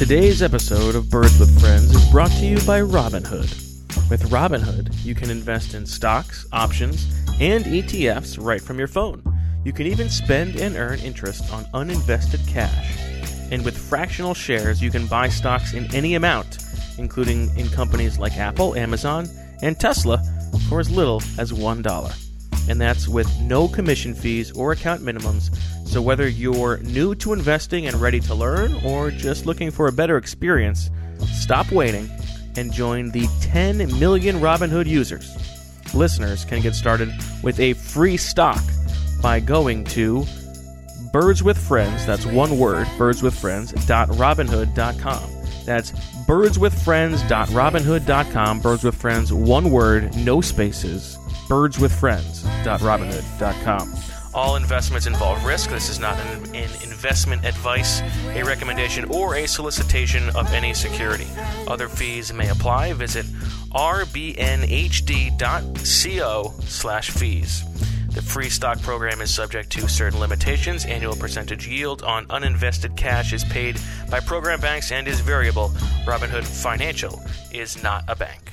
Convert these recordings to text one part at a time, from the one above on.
Today's episode of Birds with Friends is brought to you by Robinhood. With Robinhood, you can invest in stocks, options, and ETFs right from your phone. You can even spend and earn interest on uninvested cash. And with fractional shares, you can buy stocks in any amount, including in companies like Apple, Amazon, and Tesla, for as little as $1 and that's with no commission fees or account minimums. So, whether you're new to investing and ready to learn, or just looking for a better experience, stop waiting and join the 10 million Robinhood users. Listeners can get started with a free stock by going to Birds with Friends, that's one word, birdswithfriends.robinhood.com. That's birdswithfriends.robinhood.com, birds with friends, one word, no spaces birdswithfriends.robinhood.com. All investments involve risk. This is not an, an, investment advice, a recommendation, or a solicitation of any security. Other fees may apply. Visit rbnhd.co slash fees. The free stock program is subject to certain limitations. Annual percentage yield on uninvested cash is paid by program banks and is variable. Robinhood Financial is not a bank.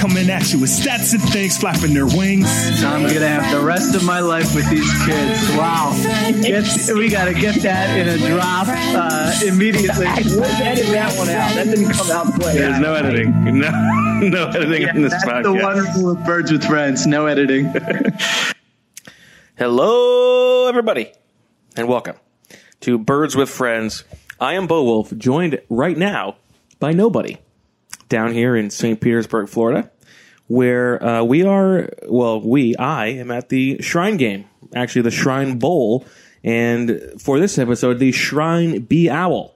coming at you with stats and things flapping their wings. I'm gonna have the rest of my life with these kids. Wow, get, we gotta get that in a drop uh, immediately. Let's edit that one out. That didn't come out quick. There's no editing. No, no editing Yeah, in this that's podcast. the wonderful of Birds with Friends. No editing. Hello, everybody, and welcome to Birds with Friends. I am Bo Wulf, joined right now by nobody down here in St. Petersburg, Florida, where uh, we are. Well, we, I am at the Shrine Game, actually the Shrine Bowl, and for this episode, the Shrine Bee Owl,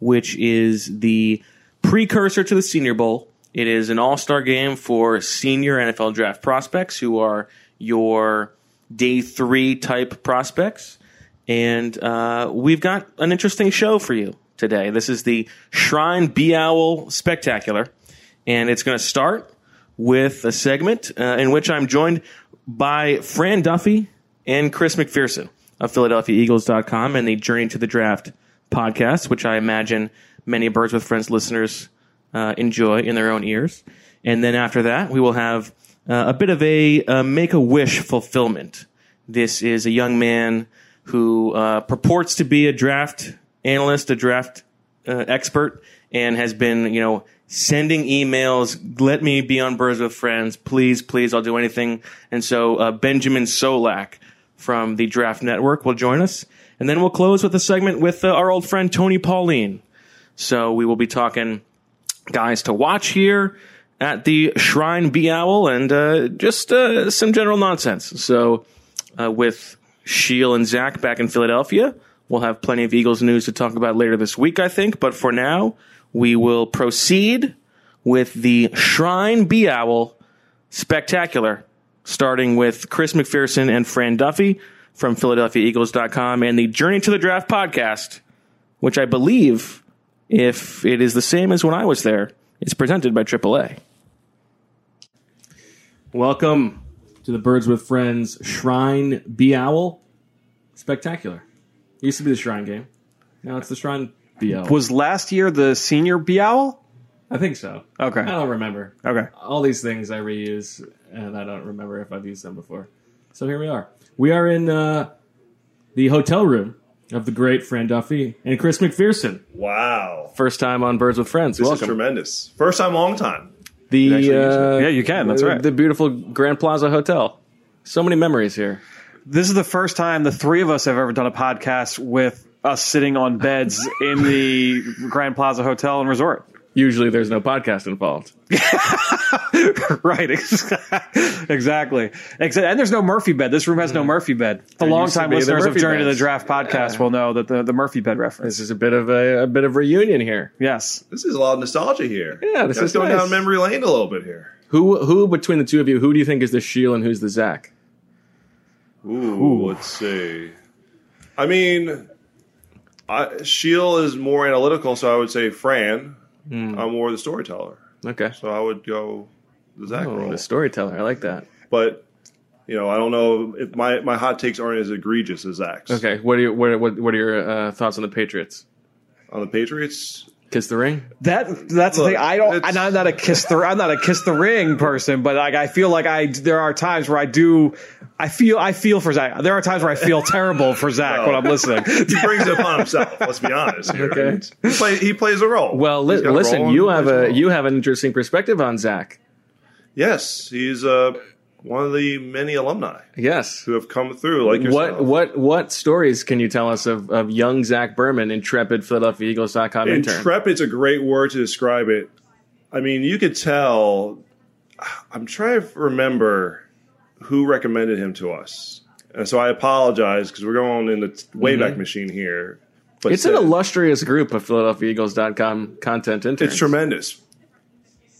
which is the precursor to the Senior Bowl. It is an all star game for senior NFL draft prospects who are your day three type prospects. And uh, we've got an interesting show for you today. This is the Shrine Bee Owl Spectacular. And it's going to start with a segment uh, in which I'm joined by Fran Duffy and Chris McPherson of PhiladelphiaEagles.com and the Journey to the Draft podcast, which I imagine many Birds with Friends listeners uh, enjoy in their own ears. And then after that, we will have uh, a bit of a uh, make a wish fulfillment. This is a young man who uh, purports to be a draft analyst, a draft uh, expert, and has been, you know, sending emails. Let me be on Birds with Friends, please, please. I'll do anything. And so uh, Benjamin Solak from the Draft Network will join us, and then we'll close with a segment with uh, our old friend Tony Pauline. So we will be talking guys to watch here at the Shrine Bee Owl and uh, just uh, some general nonsense. So uh, with Sheil and Zach back in Philadelphia, we'll have plenty of Eagles news to talk about later this week, I think. But for now, we will proceed with the Shrine Bee Owl Spectacular, starting with Chris McPherson and Fran Duffy from PhiladelphiaEagles.com and the Journey to the Draft podcast, which I believe, if it is the same as when I was there, is presented by AAA. Welcome to the Birds with Friends Shrine Bee Owl Spectacular. It used to be the Shrine game. Now it's the Shrine Bee Owl. Was last year the senior bee owl? I think so. Okay. I don't remember. Okay. All these things I reuse, and I don't remember if I've used them before. So here we are. We are in uh, the hotel room of the great Fran Duffy and Chris McPherson. Wow. First time on Birds with Friends. This Welcome. is tremendous. First time, long time. the actually uh, Yeah, you can. That's the- right. The beautiful Grand Plaza Hotel. So many memories here. This is the first time the three of us have ever done a podcast with us sitting on beds in the Grand Plaza Hotel and Resort. usually there's no podcast involved. right. exactly. Exa- And there's no Murphy bed. This room has no mm-hmm. Murphy bed. The There long-time listeners of Murphy Journey to the. Draft podcast will know that the, the Murphy bed reference. This is a bit of a, a bit of reunion here. Yes. This is a lot of nostalgia here. Yeah, this Guys is going nice. down memory lane a little bit here. Who who between the two of you, who do you think is the Sheil and who's the Zach? Ooh, let's see. I mean, I, Sheil is more analytical, so I would say Fran. Hmm. I'm more the storyteller, Okay. so I would go the Zach Oh, role. the storyteller. I like that. But you know, I don't know if my my hot takes aren't as egregious as Zach's. Okay. What are your what what, what are your uh, thoughts on the Patriots? On the Patriots, Kiss the ring. That that's the thing. I don't. And I'm not a kiss the. I'm not a kiss the ring person, but like I feel like I. There are times where I do. I feel. I feel for Zach. There are times where I feel terrible for Zach when I'm listening. he brings it upon himself. Let's be honest. Here. Okay. He, play, he plays a role. Well, li- He's got a listen, role you have plays a role. you have an interesting perspective on Zach. Yes, he's uh, one of the many alumni Yes. who have come through, like yourself. What what what stories can you tell us of, of young Zach Berman, intrepid Philadelphia Eagles.com intern? Intrepid's a great word to describe it. I mean, you could tell. I'm trying to remember who recommended him to us, and so I apologize because we're going in the Wayback Machine here. But Mm-hmm. it's an illustrious group of Philadelphia Eagles.com content interns. It's tremendous.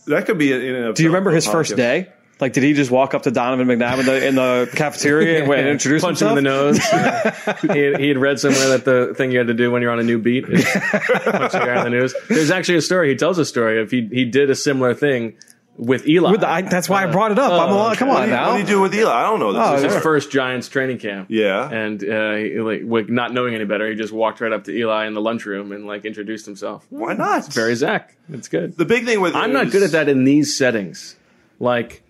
That could be in. in a, Do you remember his first day? Like, did he just walk up to Donovan McNabb in the in the cafeteria and, and introduce Punch him in the nose. he, had, he had read somewhere that the thing you had to do when you're on a new beat is punch the guy in the nose. There's actually a story. He tells a story of he he did a similar thing with Eli. With the- I, that's why I brought it up. I'm Oh, a, come on do, you, now. what do you do with Eli? I don't know this. Oh, Is was his first Giants training camp. yeah. And uh, he, like, with not knowing any better, he just walked right up to Eli in the lunchroom and like introduced himself. Why not? Very Zach. It's good. the big thing with I'm it not is- good at that in these settings. Like,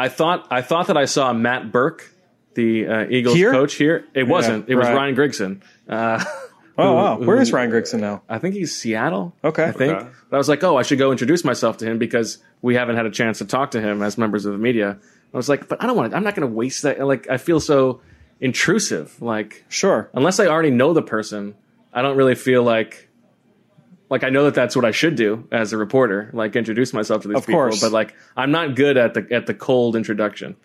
I thought I thought that I saw Matt Burke, the uh, Eagles Here? coach here. It wasn't. It was right. Ryan Grigson. Uh, oh wow, who- where is Ryan Grigson now? I think he's Seattle. Okay. I think. Okay. But I was like, oh, I should go introduce myself to him because we haven't had a chance to talk to him as members of the media. I was like, but I don't want to. I'm not going to waste that. Like, I feel so intrusive. Like, Sure. unless I already know the person, I don't really feel like like I know that that's what I should do as a reporter, like introduce myself to these Of people. course. But like I'm not good at the at the cold introduction.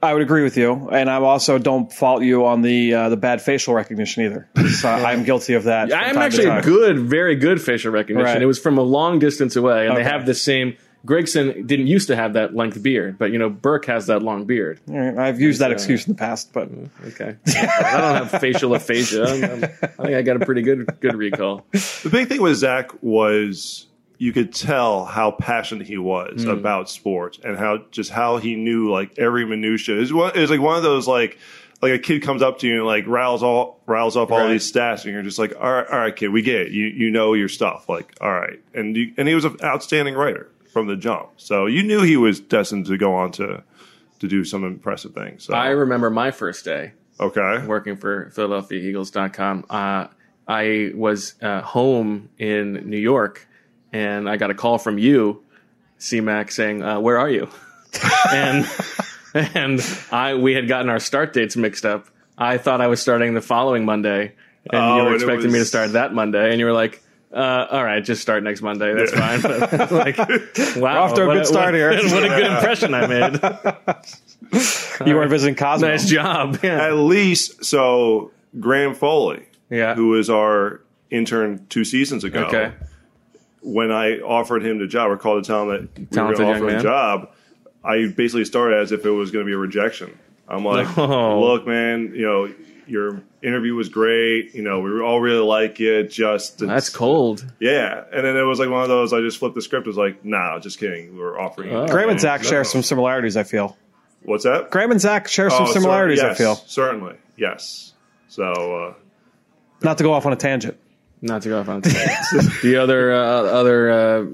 I would agree with you, and I also don't fault you on the uh, the bad facial recognition either. So I'm guilty of that. I'm actually good, very good facial recognition. Right. It was from a long distance away, and they have the same. Grigson didn't used to have that length beard, but you know Burke has that long beard. All right, I've used that uh, excuse in the past, but Okay, I don't have facial aphasia. I'm- I'm- I think I got a pretty good good recall. The big thing with Zach was you could tell how passionate he was Hmm. about sports and how just how he knew like every minutia. It was, one, it was like one of those like like a kid comes up to you and like rattles all rattles off all Right. these stats and you're just like all right, all right, kid, we get it. You you know your stuff. Like all right, and you, and he was an outstanding writer from the jump. So you knew he was destined to go on to to do some impressive things. So I remember my first day okay, working for PhiladelphiaEagles.com. Uh, I was uh, home in New York, and I got a call from you, CMAC, saying, uh, "Where are you?" and and I we had gotten our start dates mixed up. I thought I was starting the following Monday, and Oh, you were expecting me to start that Monday, and you were like. Uh, all right, just start next Monday. That's fine. But, like, wow, off to a what good start what- here. What a good impression I made. you weren't visiting Cosmo. nice job. Yeah. at least so Graham Foley, Yeah. who was our intern two seasons ago. Okay. when I offered him the job or called to tell him that we were Talented going to offer him a job, I basically started as if it was going to be a rejection. I'm like, Oh. look, man, you know, your interview was great. You know, we all really like you. Just That's cold. yeah. And then it was like one of those. I just flipped the script. It was like, nah, just kidding. We're offering. you Oh. Graham and. Zach No. share some similarities. I feel What's that? Graham and Zach share some Oh, cer- similarities. I feel certainly yes. So uh, not to go off on a tangent. Not to go off on tangents. the other uh, other uh,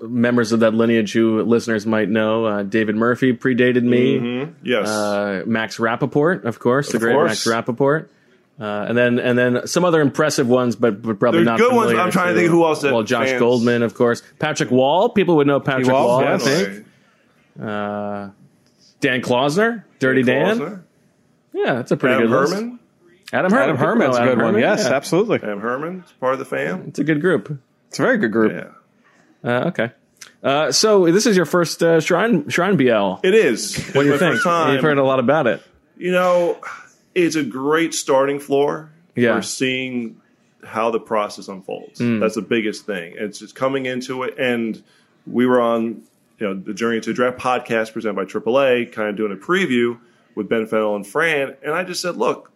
members of that lineage who listeners might know, uh, David Murphy predated me. yes, Uh, Max Rappaport, of course, the great course. Max Rappaport. Uh, and then and then some other impressive ones, but, but probably There's not good ones. I'm trying to think who else Well, Josh fans- Goldman, of course. Patrick Wall. People would know Patrick Wall, Wall, yes. I think. Uh, Dan Klausner, Dirty Dan. Klausner, Yeah, that's a pretty Adam good list. Herman. Adam Herman. Adam People Herman's a good Adam one. Yes, yeah. absolutely. Adam Herman, part of the fam. It's a good group. It's a very good group. Yeah. Uh, okay. Uh, so this is your first uh, Shrine Shrine BL. It is. What do you think? You've heard a lot about it. You know, it's a great starting floor Yeah. for seeing how the process unfolds. Hmm. That's the biggest thing. It's just coming into it, and we were on you know the Journey to Draft podcast presented by AAA, kind of doing a preview with Ben Fennell and Fran, and I just said, look,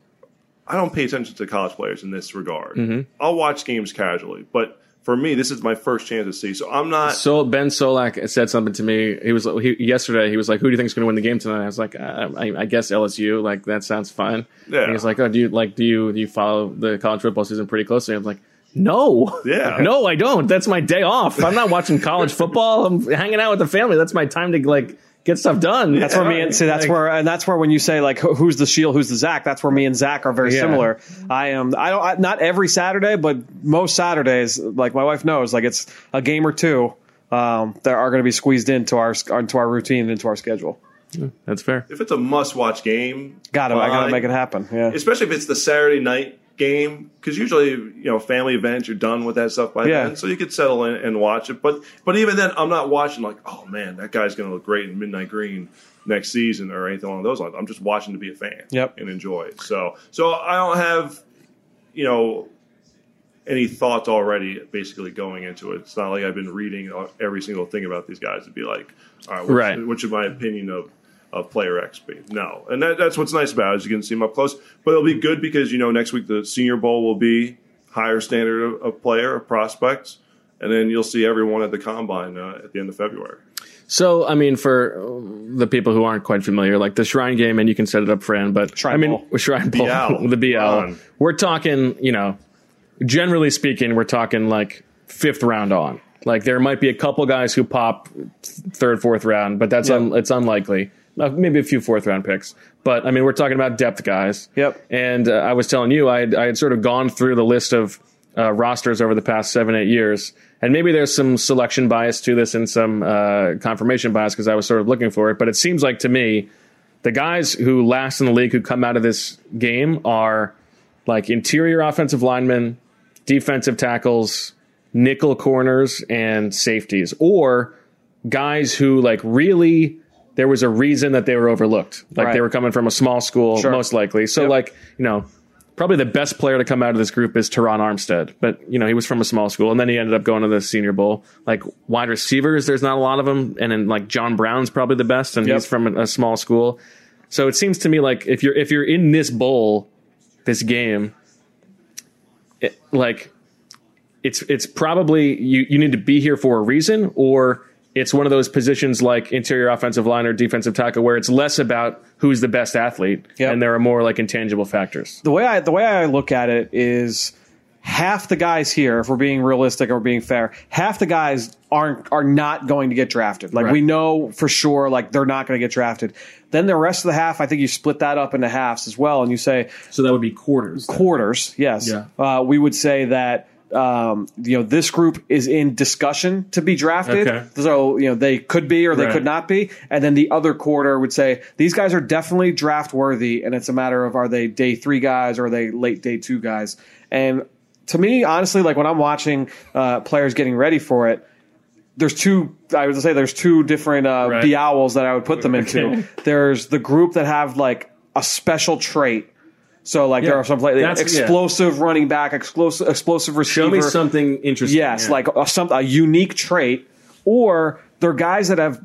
I don't pay attention to college players in this regard. Mm-hmm. I'll watch games casually, but for me, this is my first chance to see. So I'm not. So Ben Solak said something to me. He was he, yesterday. He was like, "Who do you think is going to win the game tonight?" I was like, uh, I, "I guess LSU." Like that sounds fine. Yeah. And he's like, "Oh, do you like do you do you follow the college football season pretty closely?" I'm like, "No, Yeah. no, I don't. That's my day off. I'm not watching college football. I'm hanging out with the family. That's my time to like get stuff done." That's where me and see. That's Like- where, and that's where when you say like, who's the Sheil, who's the Zach? That's where me and Zach are very Yeah. similar. I am. I don't. I, not every Saturday, but most Saturdays, like my wife knows, like it's a game or two um, that are going to be squeezed into our into our routine, into our schedule. That's fair. if it's a must-watch game, Got to. I got to make it happen. Yeah. especially if it's the Saturday night game, because usually you know family events, you're done with that stuff by Yeah. then, so you could settle in and watch it. But but even then, I'm not watching like, oh man, that guy's going to look great in Midnight Green next season or anything along those lines. I'm just watching to be a fan, Yep. and enjoy. it. So so I don't have you know any thoughts already basically going into it. It's not like I've been reading every single thing about these guys to be like, all right, Right. what should my opinion of of player XP. No, and that, that's what's nice about it is you can see them up close. But it'll be good because you know next week the Senior Bowl will be higher standard of, of player of prospects, and then you'll see everyone at the combine uh, at the end of February. So, I mean, for the people who aren't quite familiar, like the Shrine game, and you can set it up, Fran, but Shrine I mean, Bowl. Shrine Bowl, BL. the BL. On. We're talking, you know, generally speaking, we're talking like fifth round on. Like there might be a couple guys who pop third, fourth round, but that's un, it's unlikely. Uh, maybe a few fourth round picks, but I mean, we're talking about depth guys. Yep. And uh, I was telling you, I had, I had sort of gone through the list of uh, rosters over the past seven, eight years, and maybe there's some selection bias to this and some uh, confirmation bias because I was sort of looking for it. But it seems like to me, the guys who last in the league who come out of this game are like interior offensive linemen, defensive tackles, nickel corners, and safeties, or guys who like really there was a reason that they were overlooked. Like Right. they were coming from a small school, Sure. most likely. So Yep. like, you know, probably the best player to come out of this group is Terron Armstead. But, you know, he was from a small school and then he ended up going to the senior bowl. Like wide receivers, there's not a lot of them. And then like John Brown's probably the best and Yep. he's from a, a small school. So it seems to me like if you're if you're in this bowl, this game, it, like it's it's probably you you need to be here for a reason, or it's one of those positions like interior offensive line or defensive tackle where it's less about who's the best athlete, Yep. and there are more like intangible factors. the way I the way I look at it is half the guys here, if we're being realistic or being fair, half the guys aren't are not going to get drafted. Like Right. we know for sure, like they're not going to get drafted. Then the rest of the half, I think you split that up into halves as well, and you say So that would be quarters. quarters. Yes, Yeah. uh, we would say that. Um, you know, this group is in discussion to be drafted. Okay. So, you know, they could be or they Right. could not be. And then the other quarter would say these guys are definitely draft worthy. And it's a matter of are they day three guys or are they late day two guys? And to me, honestly, like when I'm watching uh, players getting ready for it, there's two. I would say there's two different uh, Right. That I would put them into. Okay. There's the group that have like a special trait. So like there are some play, That's- yeah. explosive running back, explosive explosive receiver. Show me something interesting. Yes, Yeah. like a, some, a unique trait, or they're guys that have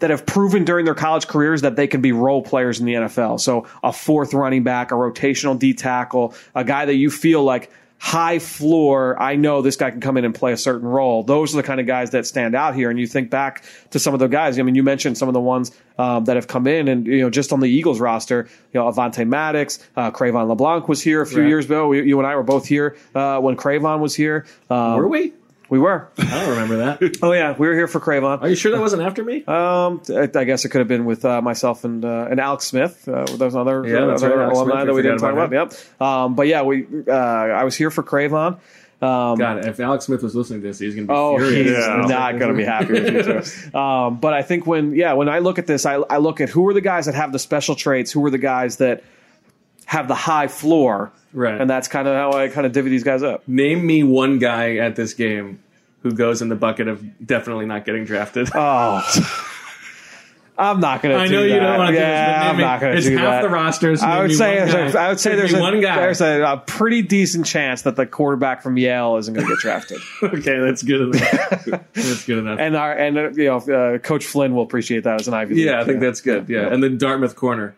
that have proven during their college careers that they can be role players in the NFL. So a fourth running back, a rotational D tackle, a guy that you feel like high floor. I know this guy can come in and play a certain role. Those are the kind of guys that stand out here. And you think back to some of the guys. I mean, you mentioned some of the ones um, that have come in, and you know, just on the Eagles roster, you know, Avonte Maddox, uh, Cre'Von LeBlanc was here a few years ago. We, you and I were both here uh, when Cre'Von was here. Um, Were we? We were. I don't remember that. Oh yeah, we were here for Cre'Von. Are you sure that wasn't after me? Um, I, I guess it could have been with uh, myself and uh, and Alex Smith. Uh, those other Yeah, that's other right, alumni Smith, that we didn't talk about about. Yep. Um, but yeah, we uh, I was here for Cre'Von. Um, God, if Alex Smith was listening to this, he's going to be Oh, furious. he's Yeah. not going to be happy with you too. Um, but I think when yeah, when I look at this, I, I look at who are the guys that have the special traits, who are the guys that have the high floor, Right. And that's kind of how I kind of divvy these guys up. Name me one guy at this game who goes in the bucket of definitely not getting drafted. Oh. I'm not going to. I know you that. don't want to yeah, do this, but I'm not going to do that. it's half the rosters. I would say, one there's guy. I would say there's a, one guy. there's a, a pretty decent chance that the quarterback from Yale isn't going to get drafted, okay, that's good enough. that's good enough. and our and uh, you know uh, Coach Flynn will appreciate that as an Ivy League. yeah, I think that's good. Yeah, and then Dartmouth corner.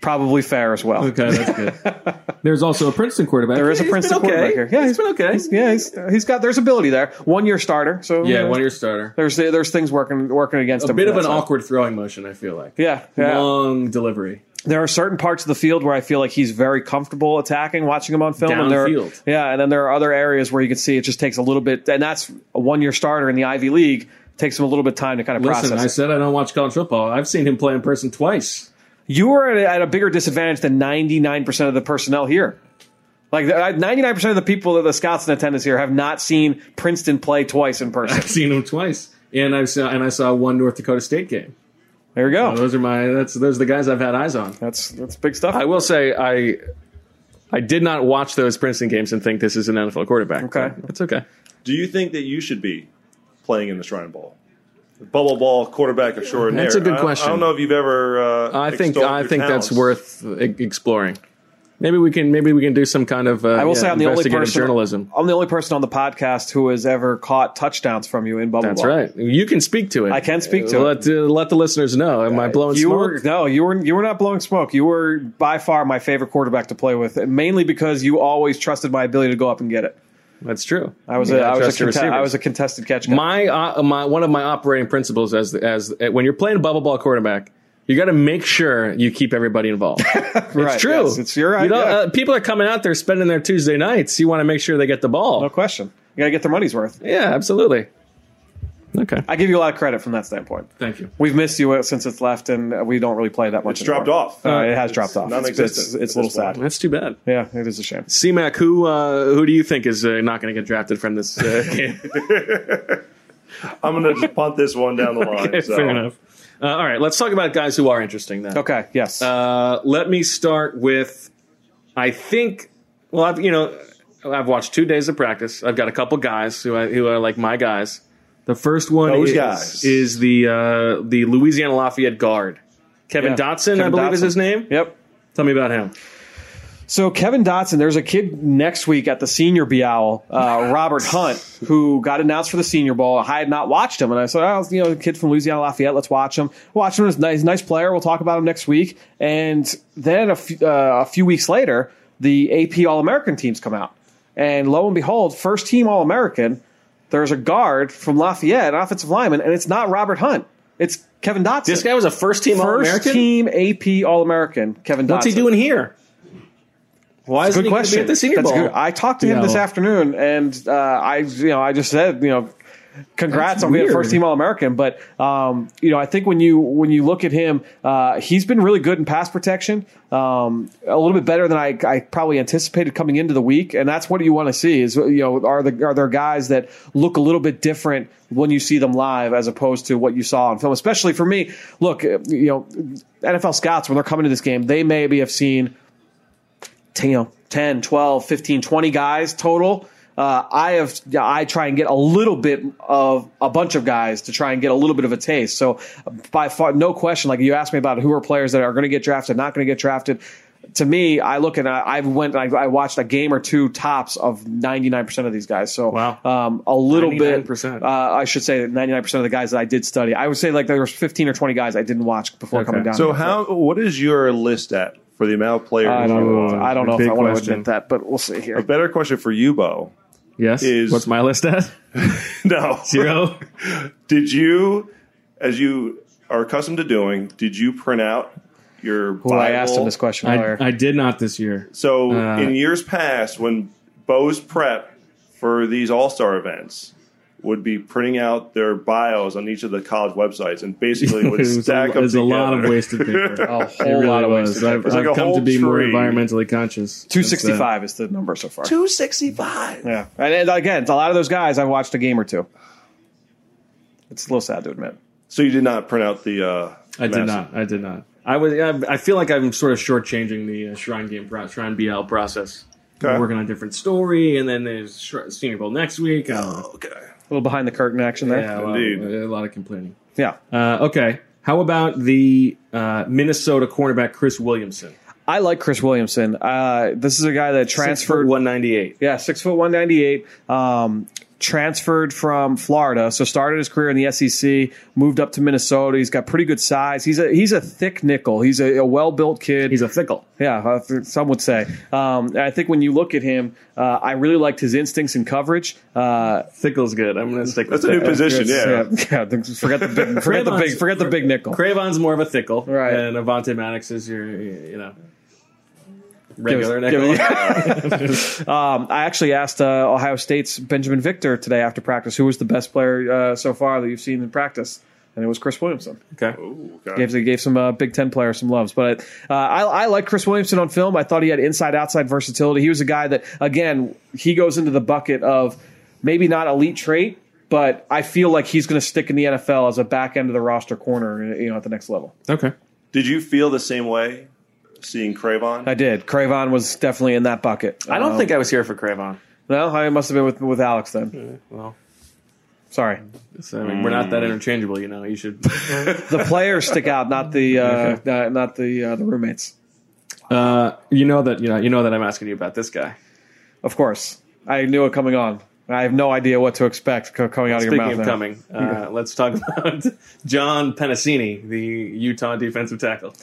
Probably fair as well. Okay, that's good. There's also a Princeton quarterback. There is a He's Princeton okay. quarterback here. Yeah, he's been okay. Yeah, he's, he's got there's ability there. One year starter, so yeah, one year starter. There's there's things working working against A him. A bit of an side. awkward throwing motion. I feel like. Yeah, yeah. Long delivery. there are certain parts of the field where I feel like he's very comfortable attacking, watching him on film. and there, Downfield. yeah, and then there are other areas where you can see it just takes a little bit, and that's a one year starter in the Ivy League. Takes him a little bit of time to kind of Listen, process. I it. said I don't watch college football. I've seen him play in person twice. You are at a, bigger disadvantage than 99% of the personnel here. Like 99% uh, of the people, that the scouts in attendance here, have not seen Princeton play twice in person. I've seen them twice, and I saw and I saw one North Dakota State game. There you go. Those are my that's those are the guys I've had eyes on. That's that's big stuff. I will say I I did not watch those Princeton games and think this is an NFL quarterback. Okay. but it's okay. Do you think that you should be playing in the Shrine Bowl? Bubble ball quarterback extraordinaire. That's a good question. I, don't know if you've ever. Uh, I think I your think that's worth e- exploring. Maybe we can maybe we can do some kind of uh, I will yeah, say I'm the only person. journalism. I'm the only person on the podcast who has ever caught touchdowns from you in bubble That's ball. right. You can speak to it. I can speak to let, uh, let the listeners know. Am I blowing You smoke? were no, you were you were not blowing smoke. You were by far my favorite quarterback to play with, mainly because you always trusted my ability to go up and get it. That's true. I was a, was a, conte- I was a contested catch guy. my uh, my one of my operating principles as as uh, when you're playing a bubble ball quarterback, you got to make sure you keep everybody involved. Right, It's true. yes, it's your You know, idea. uh, people are coming out there spending their Tuesday nights. You want to make sure they get the ball. no question. You got to get their money's worth. Yeah, absolutely. Okay, I give you a lot of credit from that standpoint. thank you. We've missed you since it's left, and we don't really play that much. It's dropped off. Uh, it has dropped off. It's, it's, it's a little sad. That's too bad. Yeah, it is a shame. C-Mac, who uh, who do you think is uh, not going to get drafted from this uh, game? I'm going to just punt this one down the line. so. Fair enough. Uh, all right, let's talk about guys who are interesting then. Okay. Yes. Uh, let me start with. I think. Well, I've you know, I've watched two days of practice. I've got a couple guys who I, who are like my guys. The first one Those is, guys. is the uh, the Louisiana Lafayette guard, Kevin Yeah. Dotson, I Kevin believe is Dotson. his name. Yep. Tell me about him. So Kevin Dotson, there's a kid next week at the Senior Bial, uh, Robert Hunt, who got announced for the Senior Bowl. I had not watched him, and I said, "Oh, you know, the kid from Louisiana Lafayette. Let's watch him. Watch him. He's a nice, nice player. We'll talk about him next week." And then a few, uh, a few weeks later, the AP All American teams come out, and lo and behold, first team All American. There's a guard from Lafayette, an offensive lineman, and it's not Robert Hunt. It's Kevin Dotson. This guy was a first team All first team AP All American. Kevin Dotson. What's he doing here? Why is Good he going to be question. at the Senior That's Bowl? good. I talked to him You this afternoon, and uh, I, you know, I just said, you know, congrats That's on being a first team All American. But um, you know, I think when you when you look at him, uh, he's been really good in pass protection. Um, a little bit better than I, I probably anticipated coming into the week, and that's what you want to see. Is you know, are the are there guys that look a little bit different when you see them live as opposed to what you saw on film? Especially for me, look, uh, you know, NFL scouts when they're coming to this game, they maybe have seen 10, you know, 10, 12, 15, 20 guys total. Uh, I have, yeah, I try and get a little bit of a bunch of guys to try and get a little bit of a taste. So by far, no question, like you asked me about who are players that are going to get drafted, not going to get drafted. To me, I look and I, I went, and I, I watched a game or two tops of 99% of these guys. So, Wow. um, a little bit, 99%. uh, I should say that 99% of the guys that I did study, I would say like there was 15 or 20 guys I didn't watch before Okay. coming down. So here. how? What is your list at for the amount of players? I don't you know. I don't know if Big I want to admit that, but we'll see here. A better question for you, Bo. Yes. is- What's my list at? No, Zero. Did you, as you are accustomed to doing, did you print out your Well, I Bible? asked him this question earlier. I, I did not this year. So Uh, in years past, when Bo's prep for these All Star events would be printing out their bios on each of the college websites and basically would It was stack a, them there's a lot of wasted paper. a whole really lot of was. wasted I've, paper. It's like I've come to whole be more environmentally conscious. since then. 265 is the number so far. 265. Yeah. And, and again, it's a lot of those guys I watched a game or two. It's a little sad to admit. So you did not print out the. Uh, I did not. I did not. I was. I, I feel like I'm sort of shortchanging the uh, Shrine game, pro- Shrine BL process. Okay. working on a different story, and then there's Sh- Senior Bowl next week. I. Okay. A little behind the curtain action there. Yeah, well, Indeed. a lot of complaining. Yeah. Uh, okay, how about the uh, Minnesota cornerback Chris Williamson? I like Chris Williamson. Uh, this is a guy that transferred. one ninety eight. Yeah, six foot one ninety eight. Um, transferred from Florida, so started his career in the SEC, moved up to Minnesota. He's got pretty good size. He's a he's a thick nickel. He's a, a well built kid. He's a fickle. Yeah, uh, some would say. Um, I think when you look at him, uh, I really liked his instincts and coverage. Uh, Fickle's good. I'm going to stick. That's with a new that. position, yeah. yeah, yeah, forget the big, forget the big, forget the big nickel. Cre'Von's more of a thickle, Right. And Avonte Maddox is your, you know, regular Give us- nickel. give us- um, I actually asked uh, Ohio State's Binjimen Victor today after practice who was the best player uh, so far that you've seen in practice, and it was Chris Williamson. okay. Ooh, okay. Gave, gave some uh, Big Ten players some loves, but uh, I, I like Chris Williamson on film. I thought he had inside outside versatility. He was a guy that again he goes into the bucket of maybe not elite trait, but I feel like he's going to stick in the NFL as a back end of the roster corner, you know, at the next level. Okay. Did you feel the same way seeing Cre'Von? I did. Cre'Von was definitely in that bucket. I don't Um, think I was here for Cre'Von. No, I must have been with with Alex then. Well, Sorry. so, I mean, we're not that interchangeable, you know. You should. The players stick out, not the uh, uh, not the uh, the roommates. Uh, you know that you know you know that I'm asking you about this guy. Of course, I knew it coming on. I have no idea what to expect co- coming out of your mouth. Speaking mouth. of now. coming, uh, let's talk about John Penisini, the Utah defensive tackle.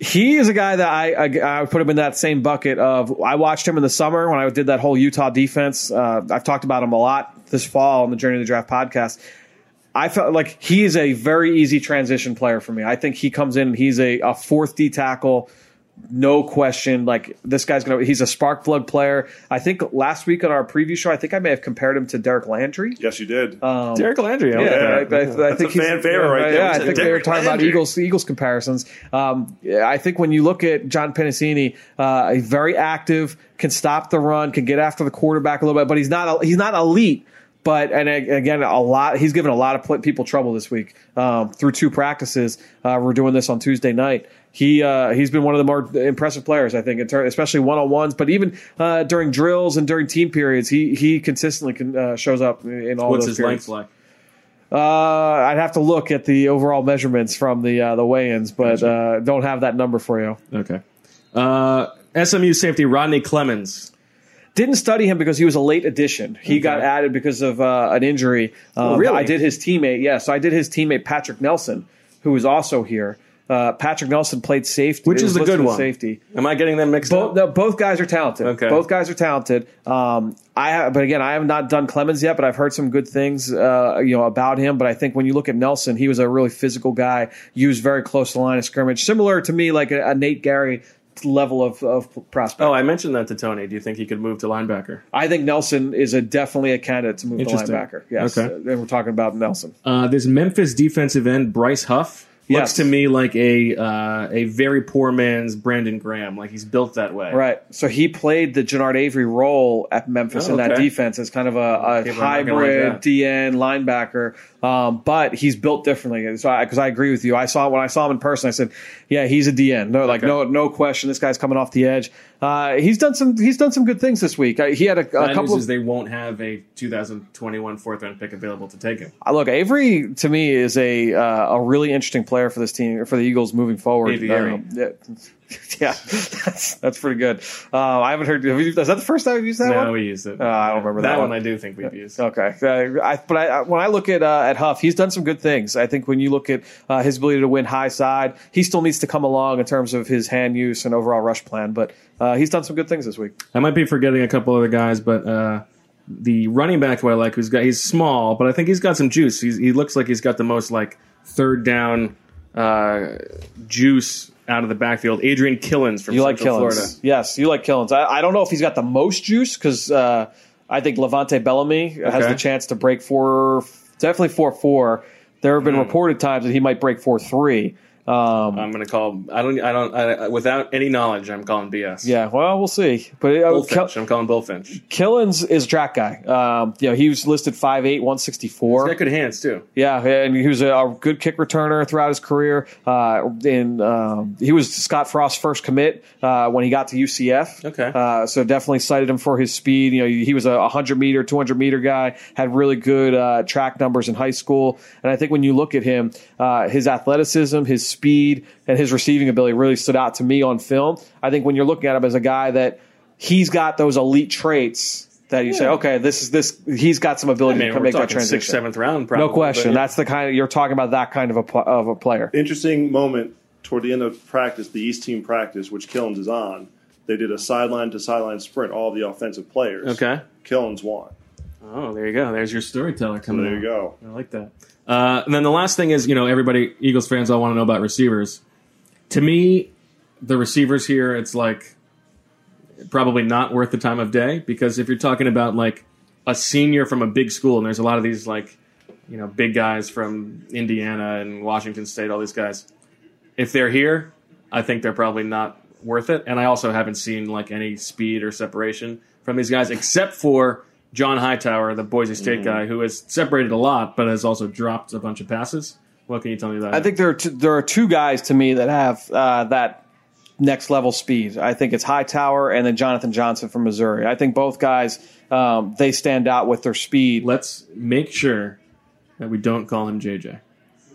He is a guy that I, I I put him in that same bucket of. I watched him in the summer when I did that whole Utah defense. Uh, I've talked about him a lot this fall on the Journey to the Draft podcast. I felt like he is a very easy transition player for me. I think he comes in and he's a, a fourth D tackle, no question. Like this guy's gonna, he's a spark plug player. I think last week on our preview show, I think I may have compared him to Derek Landri. yes, you did. Derek Landri. I Yeah, that. I, I, I That's think a fan favorite right there. Yeah, I It's a think they were Derek talking about Eagles Eagles comparisons. Um, yeah, I think when you look at John Penisini, uh, he's very active, can stop the run, can get after the quarterback a little bit, but he's not he's not elite. But and again, a lot he's given a lot of people trouble this week um, through two practices. Uh, we're doing this on Tuesday night. He uh, he's been one of the more impressive players, I think, in ter- especially one on ones. But even uh, during drills and during team periods, he he consistently can, uh, shows up in all What's those his periods. length like? Uh, I'd have to look at the overall measurements from the uh, the weigh-ins, but uh, don't have that number for you. Okay. Uh, SMU safety Rodney Clemons. Didn't study him because he was a late addition. He got added because of uh, an injury. Um, Oh, really? I did his teammate. Yeah, so I did his teammate Patrick Nelson, who was also here. Uh, Patrick Nelson played safety, Which is the listed good one? Safety. Am I getting them mixed Both, up? no, both guys are talented. Okay. Both guys are talented. Um, I have, but again, I have not done Clemons yet, but I've heard some good things, uh, you know, about him. But I think when you look at Nelson, he was a really physical guy, used very close to the line of scrimmage, similar to me, like a, a Nate Gerry level of, of prospect. Oh, I mentioned that to Tony. Do you think he could move to linebacker? I think Nelson is a definitely a candidate to move to linebacker. Yes, Okay. Uh, and we're talking about Nelson. Uh, this Memphis defensive end Bryce Huff looks to me like a uh, a very poor man's Brandon Graham. Like he's built that way. Right. So he played the Genard Avery role at Memphis Oh, in that okay. defense as kind of a, a are like hybrid. DN linebacker. Um, but he's built differently. So because I, agree with you, I saw when I saw him in person, I said, "Yeah, he's a DN. No, like Okay. no, no question. This guy's coming off the edge. Uh, he's done some. He's done some good things this week. Uh, he had a, a news couple is of they won't have a 2021 fourth round pick available to take him. Uh, Look, Avery to me is a uh, a really interesting player for this team for the Eagles moving forward. Aviary. Yeah, that's that's pretty good. Uh, I haven't heard. Have you, is that the first time you've used that No, one? we used it. Uh, I don't remember that one. one. I do think we've used. Okay, uh, I, but I, when I look at uh, at Huff, he's done some good things. I think when you look at uh, his ability to win high side, he still needs to come along in terms of his hand use and overall rush plan. But uh, he's done some good things this week. I might be forgetting a couple other guys, but uh, the running back who I like, who's got he's small, but I think he's got some juice. He's, he looks like he's got the most like third down uh, juice out of the backfield. Adrian Killins from You like Killins? Florida. Yes, you like Killins. I, I don't know if he's got the most juice because uh, I think Levante Bellamy has the chance to break four, definitely four four. There have been reported times that he might break four three. Um, I'm going to call. I don't. I don't. I, without any knowledge, I'm calling BS. yeah, well, we'll see. But uh, Bullfinch. I'm calling Bullfinch. Killins is a track guy. Um, you know, he was listed 5'8", 164. He's got good hands too. Yeah, and he was a, a good kick returner throughout his career. Uh, and um, he was Scott Frost's first commit uh, when he got to UCF. Okay. uh, so definitely cited him for his speed. You know, he was a hundred meter, two hundred meter guy. Had really good uh, track numbers in high school. And I think when you look at him, uh, his athleticism, his speed, and his receiving ability really stood out to me on film. I think when you're looking at him as a guy that he's got those elite traits. That you say, okay, this is this. He's got some I ability mean, to we're make that transition. sixth, seventh round. Probably, No question. but- That's the kind of you're talking about that kind of a pl- of a player. Interesting moment toward the end of practice, the East team practice, which Killins is on. They did a sideline to sideline sprint, all the offensive players. Okay. Killins won. Oh, there you go. There's your storyteller coming. There you out. go. I like that. Uh, and then the last thing is, you know, everybody, Eagles fans, all want to know about receivers. To me, the receivers here, it's like probably not worth the time of day because if you're talking about like a senior from a big school, and there's a lot of these like, you know, big guys from Indiana and Washington State, all these guys. If they're here, I think they're probably not worth it. And I also haven't seen like any speed or separation from these guys, except for John Hightower, the Boise State guy, who has separated a lot, but has also dropped a bunch of passes. What can you tell me about? That? I think there are two, there are two guys to me that have uh, that next level speed. I think it's Hightower and then Jonathan Johnson from Missouri. I think both guys um, they stand out with their speed. Let's make sure that we don't call him JJ.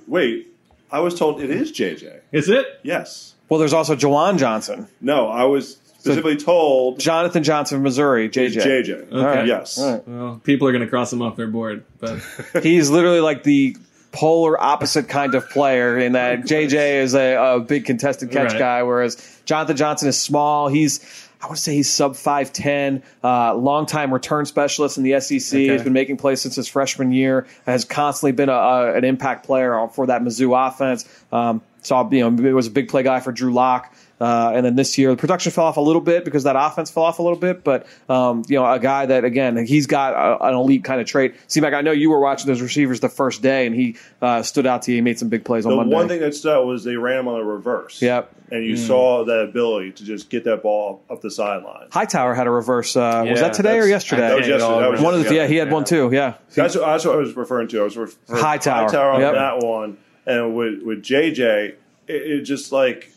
Wait, I was told it is JJ. Is it? Yes. Well, there's also Jawan Johnson, No, I was specifically told Jonathan Johnson from Missouri, JJ. JJ. Okay. Yes. All right. Well, people are going to cross him off their board, but He's literally like the polar opposite kind of player in that JJ is a, a big contested catch Right. guy, whereas Jonathan Johnson is small. He's I want to say he's sub 5'10, uh, longtime return specialist in the SEC. Okay. He's been making plays since his freshman year, has constantly been a, a, an impact player for that Mizzou offense. Um, saw, you know, it was a big play guy for Drew Lock. Uh, and then this year, the production fell off a little bit because that offense fell off a little bit. But um, you know, a guy that again, he's got a, an elite kind of trait. See, Mike, I know you were watching those receivers the first day, and he uh, stood out to you. He made some big plays on The Monday. one thing that stood out was they ran him on a reverse. Yep. And you saw that ability to just get that ball up the sideline. Hightower had a reverse. Uh, was that today or yesterday? That was Yeah, yesterday. That was one of the, yeah, he had one too. Yeah, That's what, that's what I was referring to. I was referring Hightower. Hightower on Yep. that one, and with with JJ, it, it just like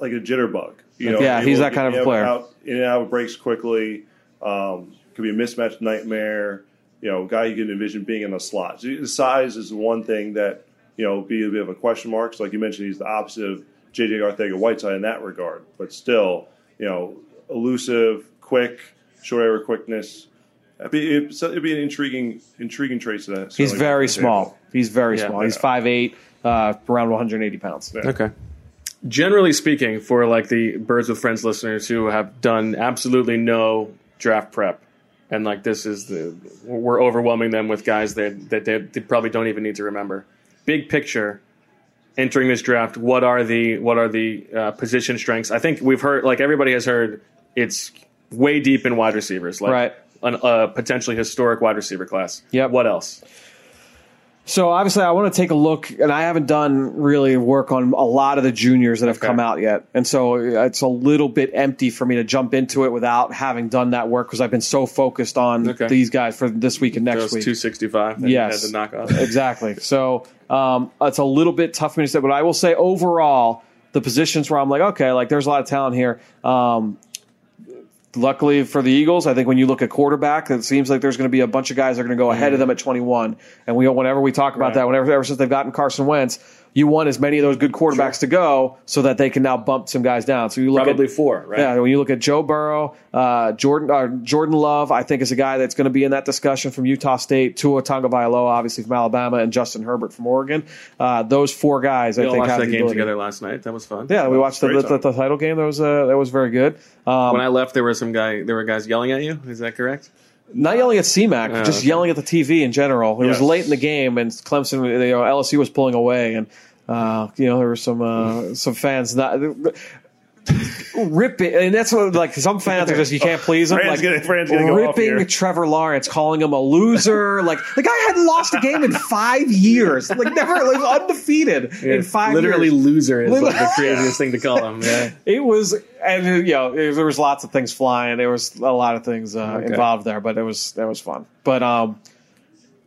like a jitterbug. You know, Yeah, he's that kind of you know, player. Out, in and out of breaks quickly. Um, could be a mismatch nightmare. You know, guy you can envision being in the slot. So the size is one thing that you know be a bit of a question mark. So like you mentioned, he's the opposite of JJ Arcega-Whiteside in that regard, but still, you know, elusive, quick, short area quickness. It'd be, it'd, it'd be an intriguing, intriguing trait to that. he's very bring to the small. He's very Yeah. small. He's 5'8", uh, around 180 pounds. Okay. Generally speaking, for like the Birds with Friends listeners who have done absolutely no draft prep, and like this is the we're overwhelming them with guys that that they, they probably don't even need to remember. Big picture, entering this draft, what are the what are the uh, position strengths? I think we've heard like everybody has heard it's way deep in wide receivers, like Right. an, a potentially historic wide receiver class. Yeah. What else? So obviously, I want to take a look, and I haven't done really work on a lot of the juniors that have Okay. come out yet, and so it's a little bit empty for me to jump into it without having done that work because I've been so focused on Okay. these guys for this week and next Those week. two sixty five. Yes. you had to knock off. exactly. So um, it's a little bit tough for me to say, but I will say overall, the positions where I'm like, okay, like there's a lot of talent here. Um, luckily for the Eagles, I think when you look at quarterback, it seems like there's going to be a bunch of guys that are going to go ahead of mm-hmm. them at 21. And we, whenever we talk about Right. that, whenever ever since they've gotten Carson Wentz, you want as many of those good quarterbacks to go so that they can now bump some guys down. So you look Probably at four, right? yeah, when you look at Joe Burrow, uh, Jordan uh, Jordan Love, I think is a guy that's going to be in that discussion from Utah State, Tua Tagovailoa, obviously from Alabama, and Justin Herbert from Oregon. Uh, those four guys, We I think, watched have that game ability. together last night. That was fun. Yeah, we watched the, the, the, title game. That was uh, that was very good. Um, When I left, there were some guy. There were guys yelling at you. Is that correct? Not yelling at CMAC, Oh, just yelling at the TV in general. It was late in the game, and Clemson, you know, LSU was pulling away, and uh, you know there were some uh, some fans not. Ripping, and that's what like some fans are just you can't please them. Fran's like gonna- Fran's gonna go off ripping here. Trevor Lawrence, calling him a loser. like the guy hadn't lost a game in five years, like never, like undefeated in five Literally years. loser is like the craziest thing to call him. Yeah. It was, and you know, it- there was lots of things flying. There was a lot of things uh, involved there, but it was that was fun. But um,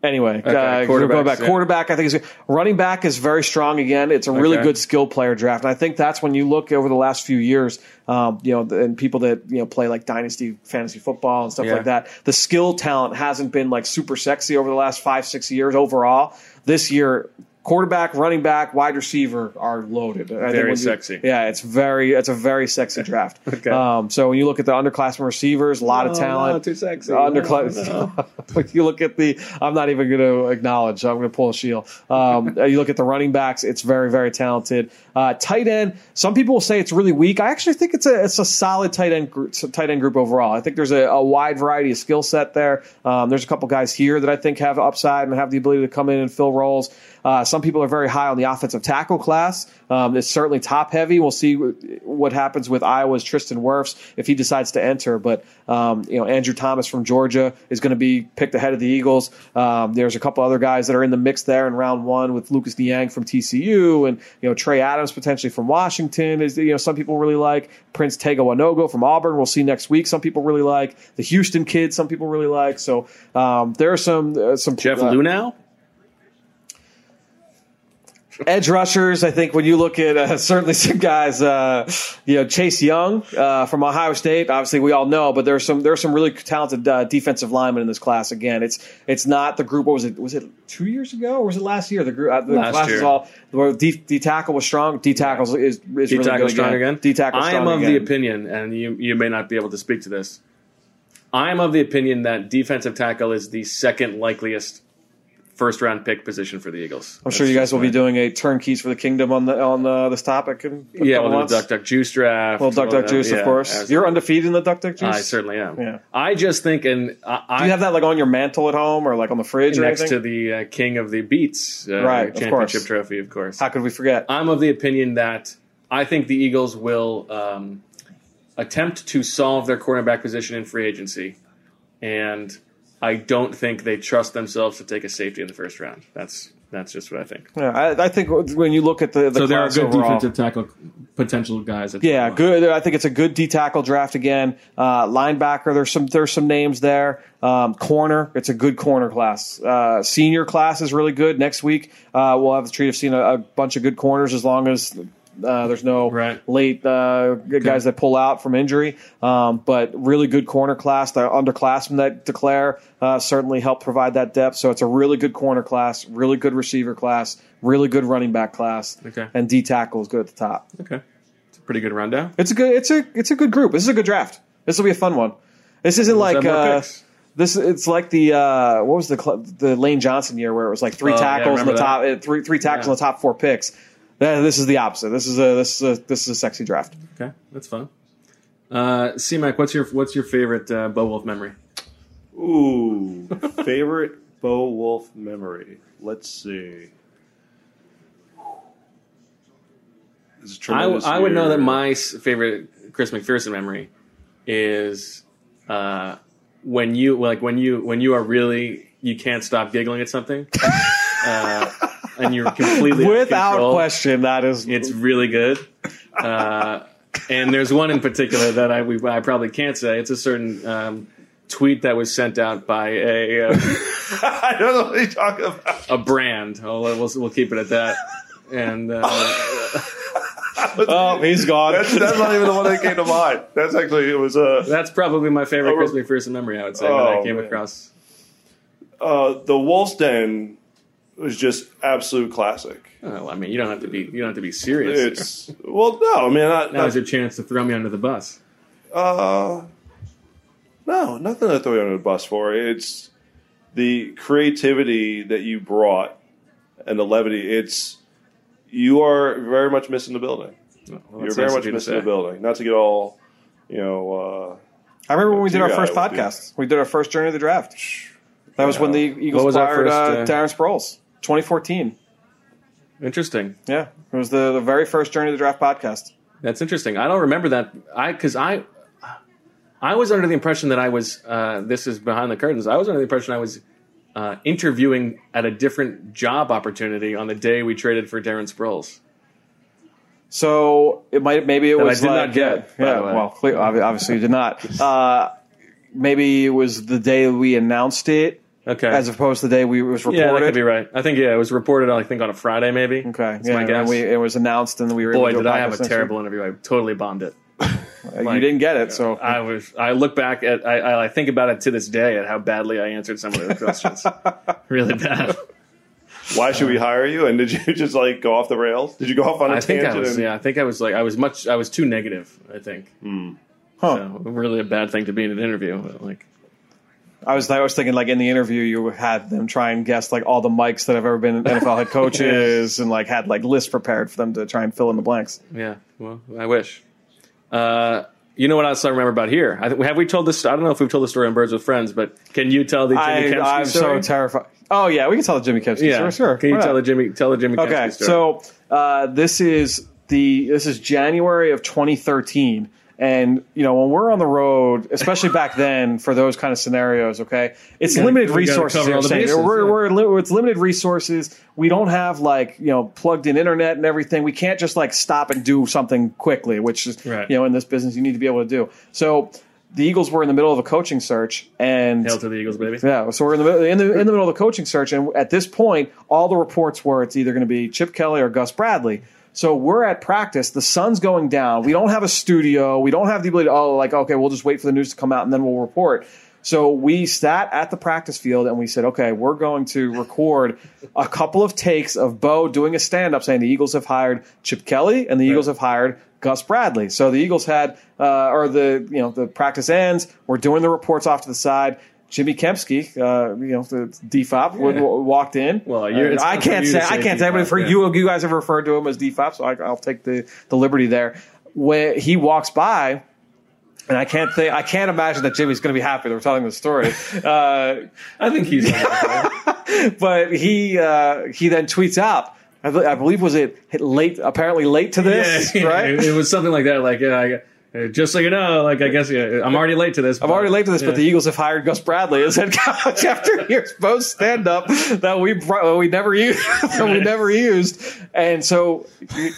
anyway, uh, quarterbacks, go back. yeah. Quarterback, I think is running back is very strong again. It's a really Okay. good skill player draft, and I think that's when you look over the last few years, um, you know, and people that you know play like dynasty fantasy football and stuff Yeah. like that. The skill talent hasn't been like super sexy over the last five six years overall. This year. Quarterback, running back, wide receiver are loaded. I think Very you- sexy. yeah, it's very it's a very sexy draft. Okay. Um, so when you look at the underclassmen receivers, a lot of Oh, talent. no, too sexy. Underclass. No, when you look at the, I'm not even going to acknowledge. I'm going to pull a Sheil. Um, you look at the running backs; it's very very talented. Uh, tight end. Some people will say it's really weak. I actually think it's a it's a solid tight end group, tight end group overall. I think there's a, a wide variety of skill set there. Um, there's a couple guys here that I think have upside and have the ability to come in and fill roles. Uh, some people are very high on the offensive tackle class. Um, it's certainly top heavy. We'll see what happens with Iowa's Tristan Wirfs if he decides to enter. But um, you know, Andrew Thomas from Georgia is going to be picked ahead of the Eagles. Um, there's a couple other guys that are in the mix there in round one with Lucas Niang from TCU and you know Trey Adams potentially from Washington. Is you know some people really like Prince Tega Wanogho from Auburn. We'll see next week. Some people really like the Houston kid. Some people really like. So um, there are some uh, some Jeff uh, Lunau? Edge rushers. I think when you look at uh, certainly some guys, uh, you know Chase Young uh, from Ohio State. Obviously, we all know, but there's some there's some really talented uh, defensive linemen in this class. Again, it's it's not the group. What was it? Was it two years ago or was it last year? The group uh, the Last class year. is all where D, D tackle was strong. D tackle is is really D tackle good strong again. D tackle. I am of the opinion, and you you may not be able to speak to this. I am of the opinion that defensive tackle is the second likeliest first round pick position for the Eagles. I'm sure you guys will be doing a turnkeys for the kingdom on the on uh, this topic. In Yeah, well, the months. Duck Duck Juice draft. Well, Duck Duck Well, Juice, yeah, of course. You're undefeated in the Duck Duck Juice. I certainly am. Yeah. I just think, and I, Do you have that like on your mantle at home or like on the fridge next to the uh, king of the beats uh, Right, championship course. trophy, of course. How could we forget? I'm of the opinion that I think the Eagles will um, attempt to solve their cornerback position in free agency, and I don't think they trust themselves to take a safety in the first round. That's that's just what I think. Yeah, I, I think when you look at the, the So there are good overall, defensive tackle potential guys. At Yeah, good. I think it's a good D tackle draft again. Uh, linebacker, there's some there's some names there. Um, corner, it's a good corner class. Uh, senior class is really good. Next week, uh, we'll have the treat of seeing a, a bunch of good corners as long as uh, there's no Right. late uh, guys that pull out from injury. Um, but really good corner class. The underclassmen that declare uh, certainly help provide that depth. So it's a really good corner class, really good receiver class, really good running back class, Okay. and D tackle is good at the top. Okay, it's a pretty good rundown. It's a good. It's a. It's a good group. This is a good draft. This will be a fun one. This isn't like uh, this. It's like the uh, what was the the Lane Johnson year where it was like three Oh, yeah, tackles in the remember top uh, three three tackles Yeah. in the top four picks. Uh, this is the opposite. This is a this is a this is a sexy draft. Okay, that's fun. Uh, C Mac, what's your what's your favorite uh, Bo Wulf memory? Ooh, favorite Bo Wulf memory. Let's see. This is a I, I would know that my favorite Chris McPherson memory is uh, when you like when you when you are really you can't stop giggling at something, uh, and you're completely Without control. question, that is It's really good. Uh, and there's one in particular that I we, I probably can't say. It's a certain um, tweet that was sent out by a uh, I don't know what you're talking about. a brand. Oh, we'll, we'll keep it at that. And uh, oh he's gone. That's, that's not even the one that came to mind. That's actually it was uh, that's probably my favorite Oh, Chris McPherson memory. I would say that I oh, came man. across. uh the Wolf's Den was just absolute classic. Oh, I mean, you don't have to be you don't have to be serious. It's well, no, I mean, not, Now's not your chance to throw me under the bus. uh, no, nothing to throw you under the bus for. It's the creativity that you brought and the levity. It's you are very much missing the building. Well, You're very nice much missing the building. Not to get all, you know. Uh, I remember when we did our first I would podcast. We did our first journey of the draft. That was when the Eagles What was our acquired first, uh, uh, Darren Sproles, 2014. Interesting. Yeah, it was the, the very first Journey to the Draft podcast. That's interesting. I don't remember that. I because I I was under the impression that I was. Uh, this is behind the curtains. I was under the impression I was uh, interviewing at a different job opportunity on the day we traded for Darren Sproles. So it might maybe it That I was did like not get, by yeah, well, obviously you did not. Uh, maybe it was the day we announced it, Okay, as opposed to the day we it was reported. yeah, that could be right. I think yeah, it was reported. I think on a Friday, maybe. Okay, That's yeah, my and we, it was announced, and we were Boy, able to did I have a podcast terrible interview! I totally bombed it. week. you didn't get it, so I was. I look back at. I- I, I think about it to this day at how badly I answered some of the questions. really bad. Why should we hire you? And did you just like go off the rails? Did you go off on a I think tangent? I was. and- Yeah, I think I was like. I was much. I was too negative. I think. Huh. So really a bad thing to be in an interview. but, Like. I was I was thinking like in the interview you had them try and guess like all the mics that have ever been NFL head coaches and like had like lists prepared for them to try and fill in the blanks. Yeah, well, I wish. Uh, you know what else I remember about here? I, have we told this? I don't know if we've told the story on Birds with Friends, but can you tell the Jimmy I, Kempski I'm story? so terrified. Oh yeah, we can tell the Jimmy Kempski yeah, story. Sure. Can you Why tell not? the Jimmy tell the Jimmy Okay, story? so uh, this is the this is January of 2013, and you know when we're on the road, especially back then for those kind of scenarios, okay, it's gotta- limited resources. the bases, we're, yeah. we're li- it's limited resources. We don't have like you know plugged in internet and everything. We can't just like stop and do something quickly, which is Right. you know in this business you need to be able to do. So. The Eagles were in the middle of a coaching search, and Hail to the Eagles, baby. yeah, so we're in the, in the in the middle of the coaching search, and at this point, all the reports were it's either going to be Chip Kelly or Gus Bradley. So we're at practice. The sun's going down. We don't have a studio. We don't have the ability to oh, like okay, we'll just wait for the news to come out and then we'll report. So we sat at the practice field and we said, okay, we're going to record a couple of takes of Bo doing a stand up saying the Eagles have hired Chip Kelly and the Eagles have hired Gus Bradley. So the Eagles had, uh, or the you know the practice ends. We're doing the reports off to the side. Jimmy Kempski, uh, you know the DFOP, w- w- walked in. Well, you're- it's Uh, I can't say I can't say, but for yeah. you, you guys have referred to him as DFOP, so I, I'll take the the liberty there. When he walks by, and I can't think, I can't imagine that Jimmy's going to be happy that we're telling this story. Uh, I think he's. Happy. But he uh, he then tweets out. I, be- I believe was it late, apparently late to this, yeah, right? It, was something like that. Like, yeah, I, uh, just so you know, like I guess yeah, I'm already late to this. I'm already late to this, but the Eagles have hired Gus Bradley as head coach after years post stand up that we br- we never used that we never used, and so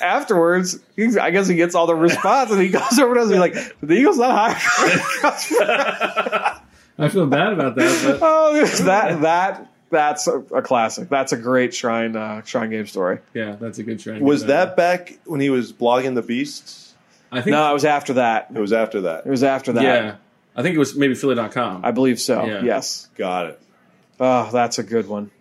afterwards, he, I guess he gets all the response, and he goes over to us and he's like, "The Eagles not hired Gus Bradley." I feel bad about that. But Oh, that that that's a, a classic. That's a great shrine uh, shrine game story. yeah, that's a good trend. was that back when he was blogging the Beasts? I think. No, it was after that. It was after that. It was after that. yeah, I think it was maybe Philly.com. I believe so. Yeah. Yes. Got it. Oh, that's a good one.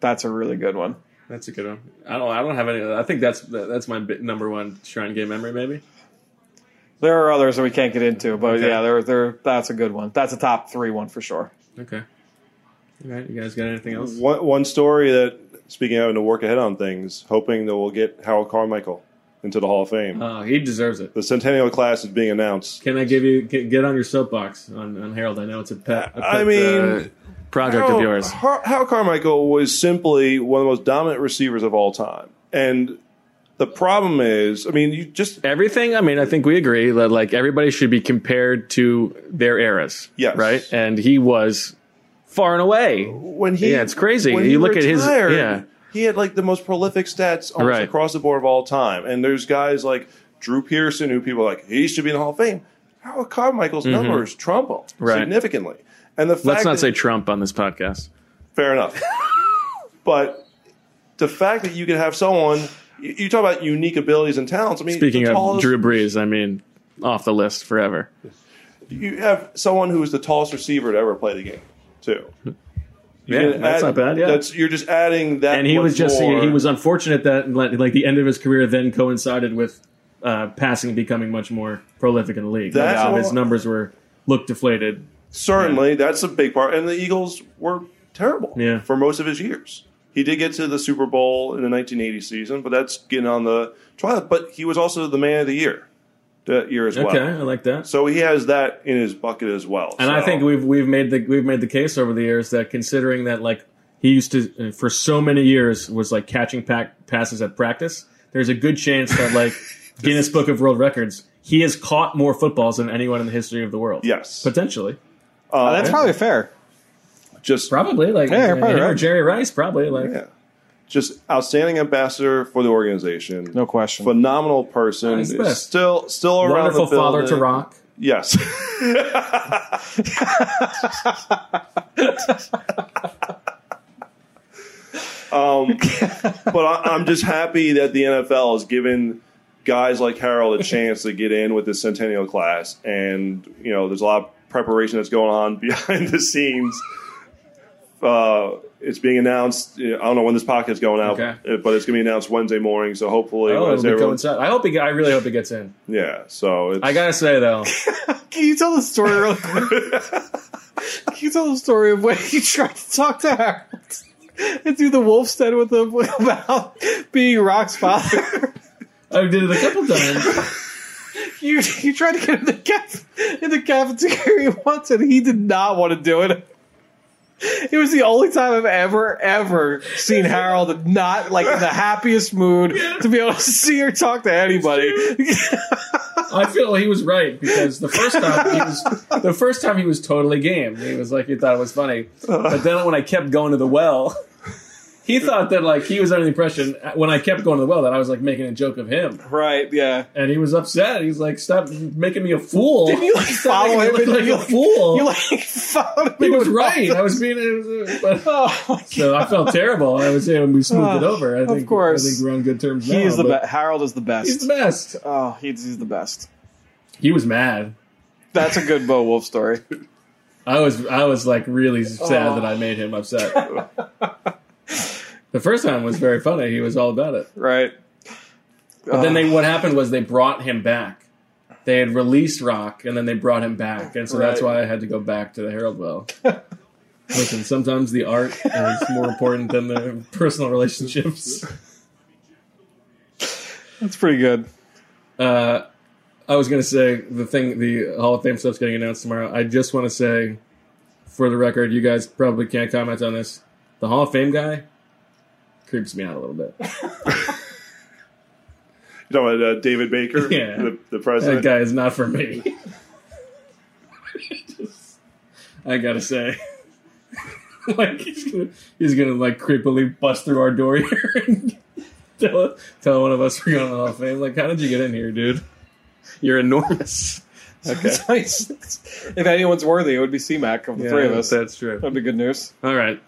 That's a really good one. That's a good one. I don't. I don't have any. I think that's that's my number one shrine game memory. Maybe. There are others that we can't get into, but Okay. yeah, there, there. That's a good one. That's a top three one for sure. Okay. All right. You guys got anything else? One, one story that, speaking of having to work ahead on things, hoping that we'll get Harold Carmichael into the Hall of Fame. Oh, he deserves it. the centennial class is being announced. Can I give you get, get on your soapbox on, on Harold? I know it's a pet. A pet I mean, uh, project of yours. Har- Hal Carmichael was simply one of the most dominant receivers of all time. And the problem is, I mean, you just Everything. I mean, I think we agree that like everybody should be compared to their eras. Yes. Right. And he was far and away. when he Yeah, it's crazy. When You he look at his- retired, yeah. He had like the most prolific stats almost Right. across the board of all time. And there's guys like Drew Pearson who people are like he should be in the Hall of Fame. Harold Carmichael's numbers trump him Mm-hmm. Right. significantly. And the fact Let's not that- say Trump on this podcast. Fair enough. but the fact that you can have someone, you, you talk about unique abilities and talents. I mean, Speaking the of Drew Brees, I mean, off the list forever. you have someone who is the tallest receiver to ever play the game, too. Yeah, that's add- not bad. Yeah. that's you're just adding that. and he was just more. he was unfortunate that like the end of his career then coincided with uh, passing becoming much more prolific in the league. That's So his numbers were looked deflated. certainly that's a big part. And the Eagles were terrible Yeah. for most of his years. He did get to the Super Bowl in the 1980 season, but that's getting on the trial. But he was also the man of the year that year as well. Okay, I like that. So he has that in his bucket as well. And I think we've we've made the we've made the case over the years that considering that like he used to uh, for so many years was like catching pack passes at practice. There's a good chance that like Guinness Book of World Records. He has caught more footballs than anyone in the history of the world. Yes. potentially, Uh, that's probably fair. just probably like Yeah, you're probably or right. Jerry Rice, probably like yeah. Just outstanding ambassador for the organization. No question. Phenomenal person. He's. Still, still around wonderful the father to rock. Yes. um, but I, I'm just happy that the NFL has given guys like Harold a chance to get in with this centennial class, and you know, there's a lot of preparation that's going on behind the scenes. Uh, it's being announced. I don't know when this podcast is going out, Okay. Uh, but it's going to be announced Wednesday morning. So hopefully, Oh, it'll be everyone- coincide. I hope he. I really hope it gets in. yeah. So it's, I gotta say though, Can you tell the story real quick? Can you tell the story of when you tried to talk to Harold and do the wolf's den with him about being Rock's father? I did it a couple times. You you tried to get in the caf- in the cafeteria once, and he did not want to do it. It was the only time I've ever ever seen Harold not like in the happiest mood to be able to see or talk to anybody. I feel he was right because the first time he was the first time he was totally game. He was like he thought it was funny, but then when I kept going to the well, he thought that like he was under the impression when I kept going to the well that I was like making a joke of him, right? Yeah. and he was upset. He's like, "Stop making me a fool!" Did you like Stop follow him? look and like a fool. You like followed him. he was right. I was being, it was, but, Oh, so I felt terrible. I was saying we smoothed it Oh, over. I of course. I think we're on good terms now. is the best. Harold is the best. He's the best. Oh, he's, he's the best. He was mad. That's a good Bo Wulf story. I was I was like really sad Oh. that I made him upset. The first time was very funny. He was all about it. Right. But then they what happened was they brought him back. They had released Rock and then they brought him back, and so that's why I had to go back to the Harold Well. Listen, sometimes the art is more important than the personal relationships. That's pretty good. Uh, I was going to say the thing, the Hall of Fame stuff's getting announced tomorrow. I just want to say, for the record, you guys probably can't comment on this. The Hall of Fame guy creeps me out a little bit. You talking about uh, David Baker, Yeah. the, the That guy is not for me. Just- I gotta say, like he's gonna, he's gonna like creepily bust through our door here and tell tell one of us we're going to the Hall of Fame. Like, how did you get in here, dude? You're enormous. Okay, if anyone's worthy, it would be C-Mac of the three of us. That's true. That'd be good news. All right.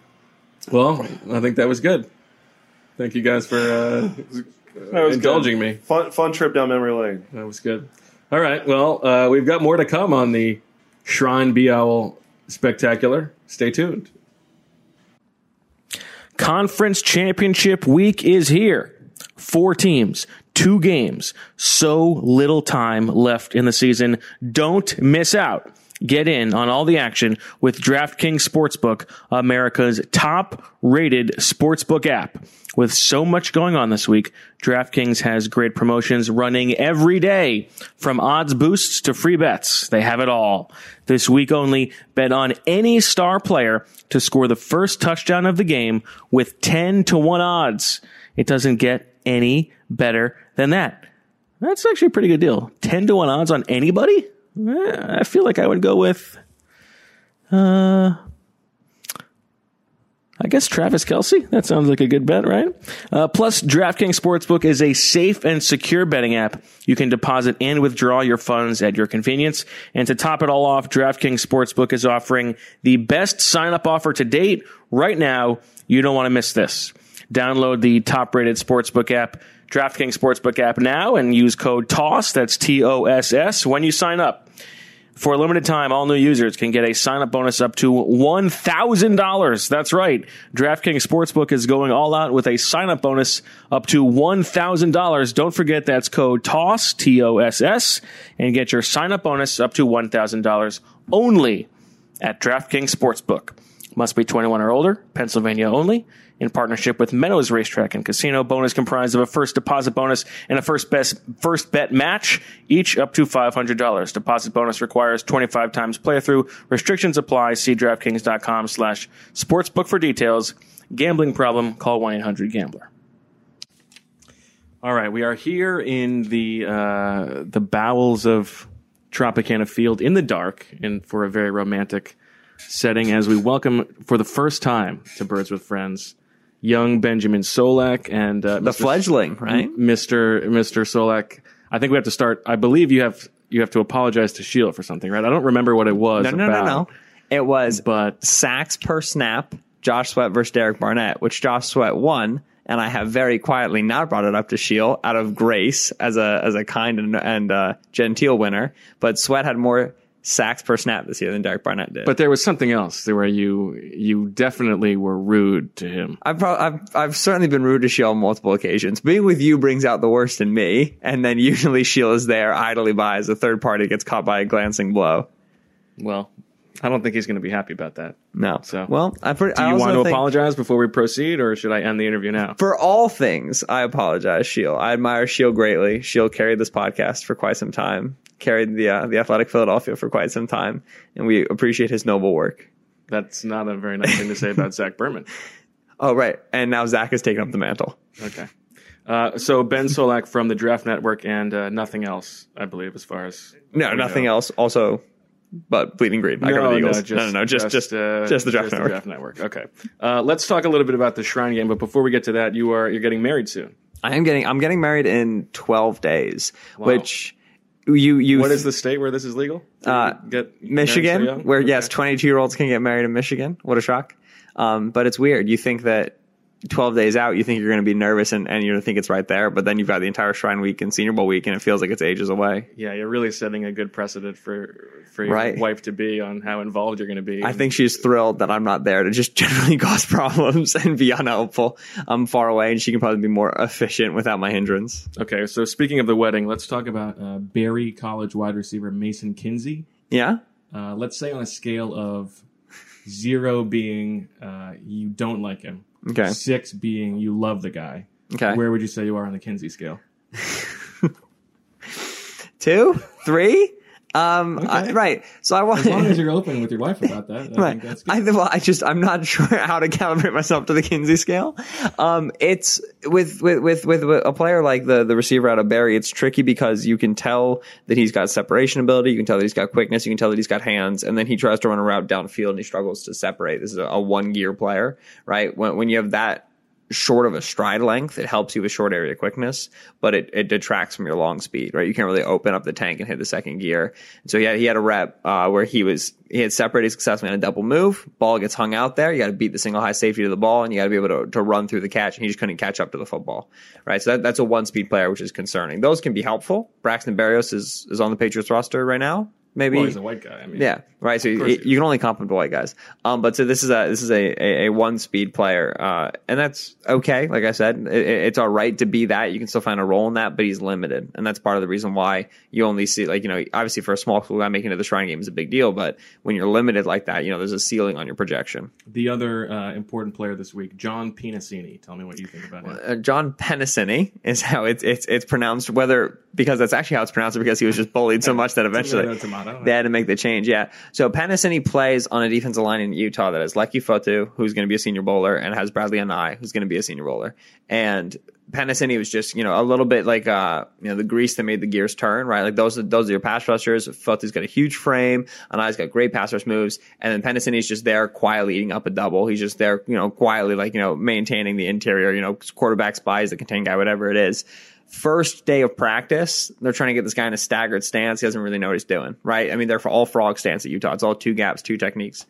Well, I think that was good. Thank you guys for uh, That was indulging me. Fun, fun trip down memory lane. That was good. All right. Well, uh, we've got more to come on the Shrine Bee Owl Spectacular. Stay tuned. Conference championship week is here. Four teams, two games, so little time left in the season. Don't miss out. Get in on all the action with DraftKings Sportsbook, America's top rated sportsbook app. With so much going on this week, DraftKings has great promotions running every day from odds boosts to free bets. They have it all. This week only, bet on any star player to score the first touchdown of the game with 10 to 1 odds. It doesn't get any better than that. That's actually a pretty good deal. 10 to 1 odds on anybody? Eh, I feel like I would go with, uh, I guess Travis Kelce. That sounds like a good bet, right? Uh, plus, DraftKings Sportsbook is a safe and secure betting app. You can deposit and withdraw your funds at your convenience. And to top it all off, DraftKings Sportsbook is offering the best sign up offer to date. Right now, you don't want to miss this. Download the top rated sportsbook app, DraftKings Sportsbook app now, and use code TOSS, that's T O S S, when you sign up. For a limited time, all new users can get a sign up bonus up to $1,000. That's right. DraftKings Sportsbook is going all out with a sign up bonus up to $1,000. Don't forget that's code TOSS, T O S S, and get your sign up bonus up to $1,000 only at DraftKings Sportsbook. Must be 21 or older, Pennsylvania only. In partnership with Meadows Racetrack and Casino, bonus comprised of a first deposit bonus and a first best first bet match, each up to $500. Deposit bonus requires 25 times playthrough. Restrictions apply. See DraftKings.com slash sportsbook for details. Gambling problem? Call 1-800-GAMBLER. All right, we are here in the uh, the bowels of Tropicana Field in the dark, and for a very romantic setting, as we welcome for the first time to Birds with Friends, young Benjamin Solak and uh, The Mr. fledgling, right? Mr. Mr. Solak. I think we have to start. I believe you have you have to apologize to Sheila for something, right? I don't remember what it was. No, no, no, about, no. It was But sacks per snap, Josh Sweat versus Derek Barnett, which Josh Sweat won. And I have very quietly not brought it up to Sheil out of grace as a as a kind and, and uh, genteel winner. But Sweat had more sacks per snap this year than Derek Barnett did. but there was something else where you you definitely were rude to him. I've, pro- I've I've certainly been rude to Sheil on multiple occasions. Being with you brings out the worst in me, and then usually Sheil is there idly by as a third party gets caught by a glancing blow. Well, I don't think he's going to be happy about that. No, So- well, I, pre- Do I you also want to think- apologize before we proceed, or should I end the interview now? For all things, I apologize, Sheil. I admire Sheil greatly. Sheil carried this podcast for quite some time, carried the uh, the Athletic Philadelphia for quite some time, and we appreciate his noble work. That's not a very nice thing to say about Zach Berman. Oh, right, and now Zach has taken up the mantle. Okay. Uh, so Ben Solak from the Draft Network and uh, nothing else, I believe, as far as No, nothing know. else. Also, but bleeding green. I No, Eagles. no, just, no, no, no, just just uh, just the draft network. The Draft Network. Okay. Uh, let's talk a little bit about the Shrine Game, but before we get to that, you are you're getting married soon. I am getting I'm getting married in 12 days, which you you What is the state where this is legal? Uh, get Michigan, where yes, 22 year olds can get married in Michigan. What a shock! Um, but it's weird. You think that 12 days out, you think you're going to be nervous and, and you're going to think it's right there, but then you've got the entire Shrine Week and Senior Bowl week, and it feels like it's ages away. Yeah, you're really setting a good precedent for for your Right. wife to be on how involved you're going to be. I think she's thrilled that I'm not there to just generally cause problems and be unhelpful. I'm far away, and she can probably be more efficient without my hindrance. Okay, so speaking of the wedding, let's talk about uh, Berry College wide receiver Mason Kinsey. Yeah. Uh, let's say on a scale of zero being uh, you don't like him, Okay. six being you love the guy. Okay. Where would you say you are on the Kinsey scale? Two, three. Um, I- right. So I want. As long as you're open with your wife about that, I Right. think that's good. I, well, I just I'm not sure how to calibrate myself to the Kinsey scale. Um, it's with with with with a player like the the receiver out of Berry. It's tricky because you can tell that he's got separation ability. You can tell that he's got quickness. You can tell that he's got hands. And then he tries to run a route downfield and he struggles to separate. This is a, a one gear player, right? When when you have that short of a stride length, it helps you with short area quickness, but it, it detracts from your long speed, right? You can't really open up the tank and hit the second gear. So he had, he had a rep uh, where he was he had separated successfully on a double move. Ball gets hung out there. You got to beat the single high safety to the ball, and you got to be able to, to run through the catch. And he just couldn't catch up to the football, right? So that, that's a one speed player, which is concerning. Those can be helpful. Braxton Berrios is is on the Patriots roster right now. Maybe well, he's a white guy. I mean, yeah, right. So you, you can only compliment the white guys. Um, but so this is a this is a a, a one speed player, uh, and that's okay. Like I said, it, it- it's all right to be that. You can still find a role in that, but he's limited, and that's part of the reason why you only see like you know obviously for a small school guy making it to the Shrine Game is a big deal, but when you're limited like that, you know there's a ceiling on your projection. The other uh, important player this week, John Penisini. Tell me what you think about him. Uh, John Penisini is how it's it's it's pronounced. Whether because that's actually how it's pronounced, or because he was just bullied so much that eventually They had to make the change. Yeah. So Penisini plays on a defensive line in Utah that has Leki Fotu, who's going to be a senior bowler, and has Bradlee Anae, who's going to be a senior bowler. And Penisini was just you know a little bit like uh you know the grease that made the gears turn right like those are those are your pass rushers Fotu's got a huge frame Anae's got great pass rush moves and then Penisini's just there quietly eating up a double he's just there you know quietly like you know maintaining the interior you know quarterback spies the contain guy whatever it is first day of practice, they're trying to get this guy in a staggered stance. He doesn't really know what he's doing, right? I mean, they're for all frog stance at Utah. It's all two gaps, two techniques.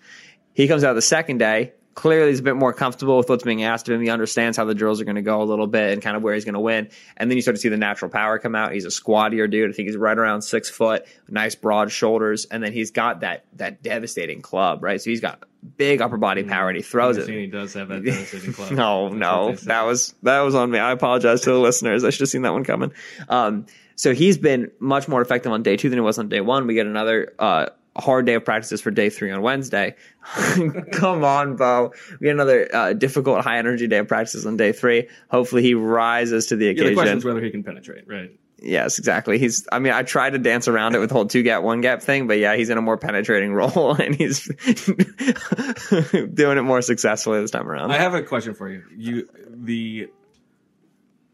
He comes out the second day. Clearly, he's a bit more comfortable with what's being asked of him. He understands how the drills are going to go a little bit and kind of where he's going to win. And then you start to see the natural power come out. He's a squattier dude. I think he's right around six foot, nice broad shoulders, and then he's got that that devastating club, right? So he's got big upper body power and he throws it. Does have that devastating club. No, no, what they say. that was that was on me. I apologize to the listeners. I should have seen that one coming. Um, so he's been much more effective on day two than he was on day one. We get another uh, hard day of practices for day three on Wednesday. Come on, Bo. We get another uh, difficult, high energy day of practices on day three. Hopefully, he rises to the Yeah, the occasion. question is whether he can penetrate, right? Yes, exactly. He's. I mean, I tried to dance around it with the whole two gap, one gap thing, but yeah, he's in a more penetrating role, and he's doing it more successfully this time around. I have a question for you. You the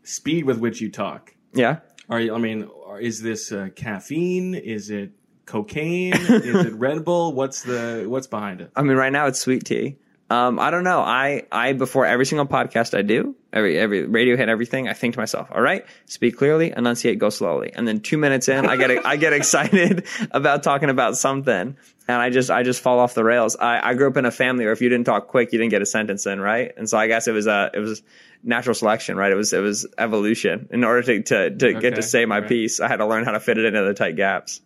speed with which you talk. Yeah. Are you? I mean, is this uh, caffeine? Is it cocaine? is it Red Bull? What's the what's behind it? I mean, right now it's sweet tea. Um, I don't know. I, I before every single podcast I do, every every radio hit, everything, I think to myself, all right, speak clearly, enunciate, go slowly. And then two minutes in, I get I get excited about talking about something, and I just I just fall off the rails. I, I grew up in a family where if you didn't talk quick, you didn't get a sentence in, right? And so I guess it was uh it was natural selection, right? It was it was evolution. In order to to, to get to say my right. piece, I had to learn how to fit it into the tight gaps.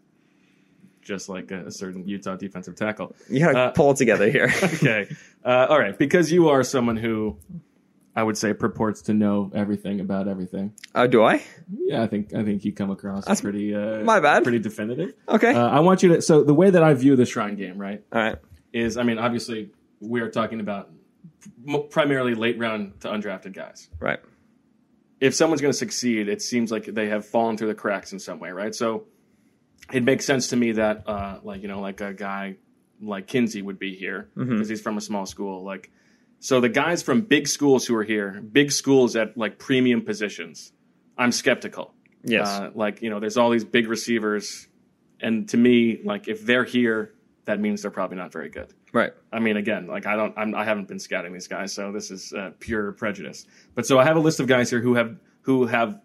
Just like a, a certain Utah defensive tackle. You gotta Uh, pull it together here. okay. Uh, all right. Because you are someone who I would say purports to know everything about everything. Oh, do I? Yeah, I think I think you come across That's pretty uh, my bad. pretty definitive. Okay. Uh, I want you to. So the way that I view the Shrine game, right, All right. is I mean, obviously we are talking about primarily late round to undrafted guys. Right. If someone's going to succeed, it seems like they have fallen through the cracks in some way, right? So it makes sense to me that, uh, like you know, like a guy like Kinsey would be here because he's from a small school. Like, so the guys from big schools who are here, big schools at like premium positions, I'm skeptical. Yes. Uh, like you know, there's all these big receivers, and to me, like if they're here, that means they're probably not very good. right. I mean, again, like I don't, I'm, I haven't been scouting these guys, so this is uh, pure prejudice. But so I have a list of guys here who have who have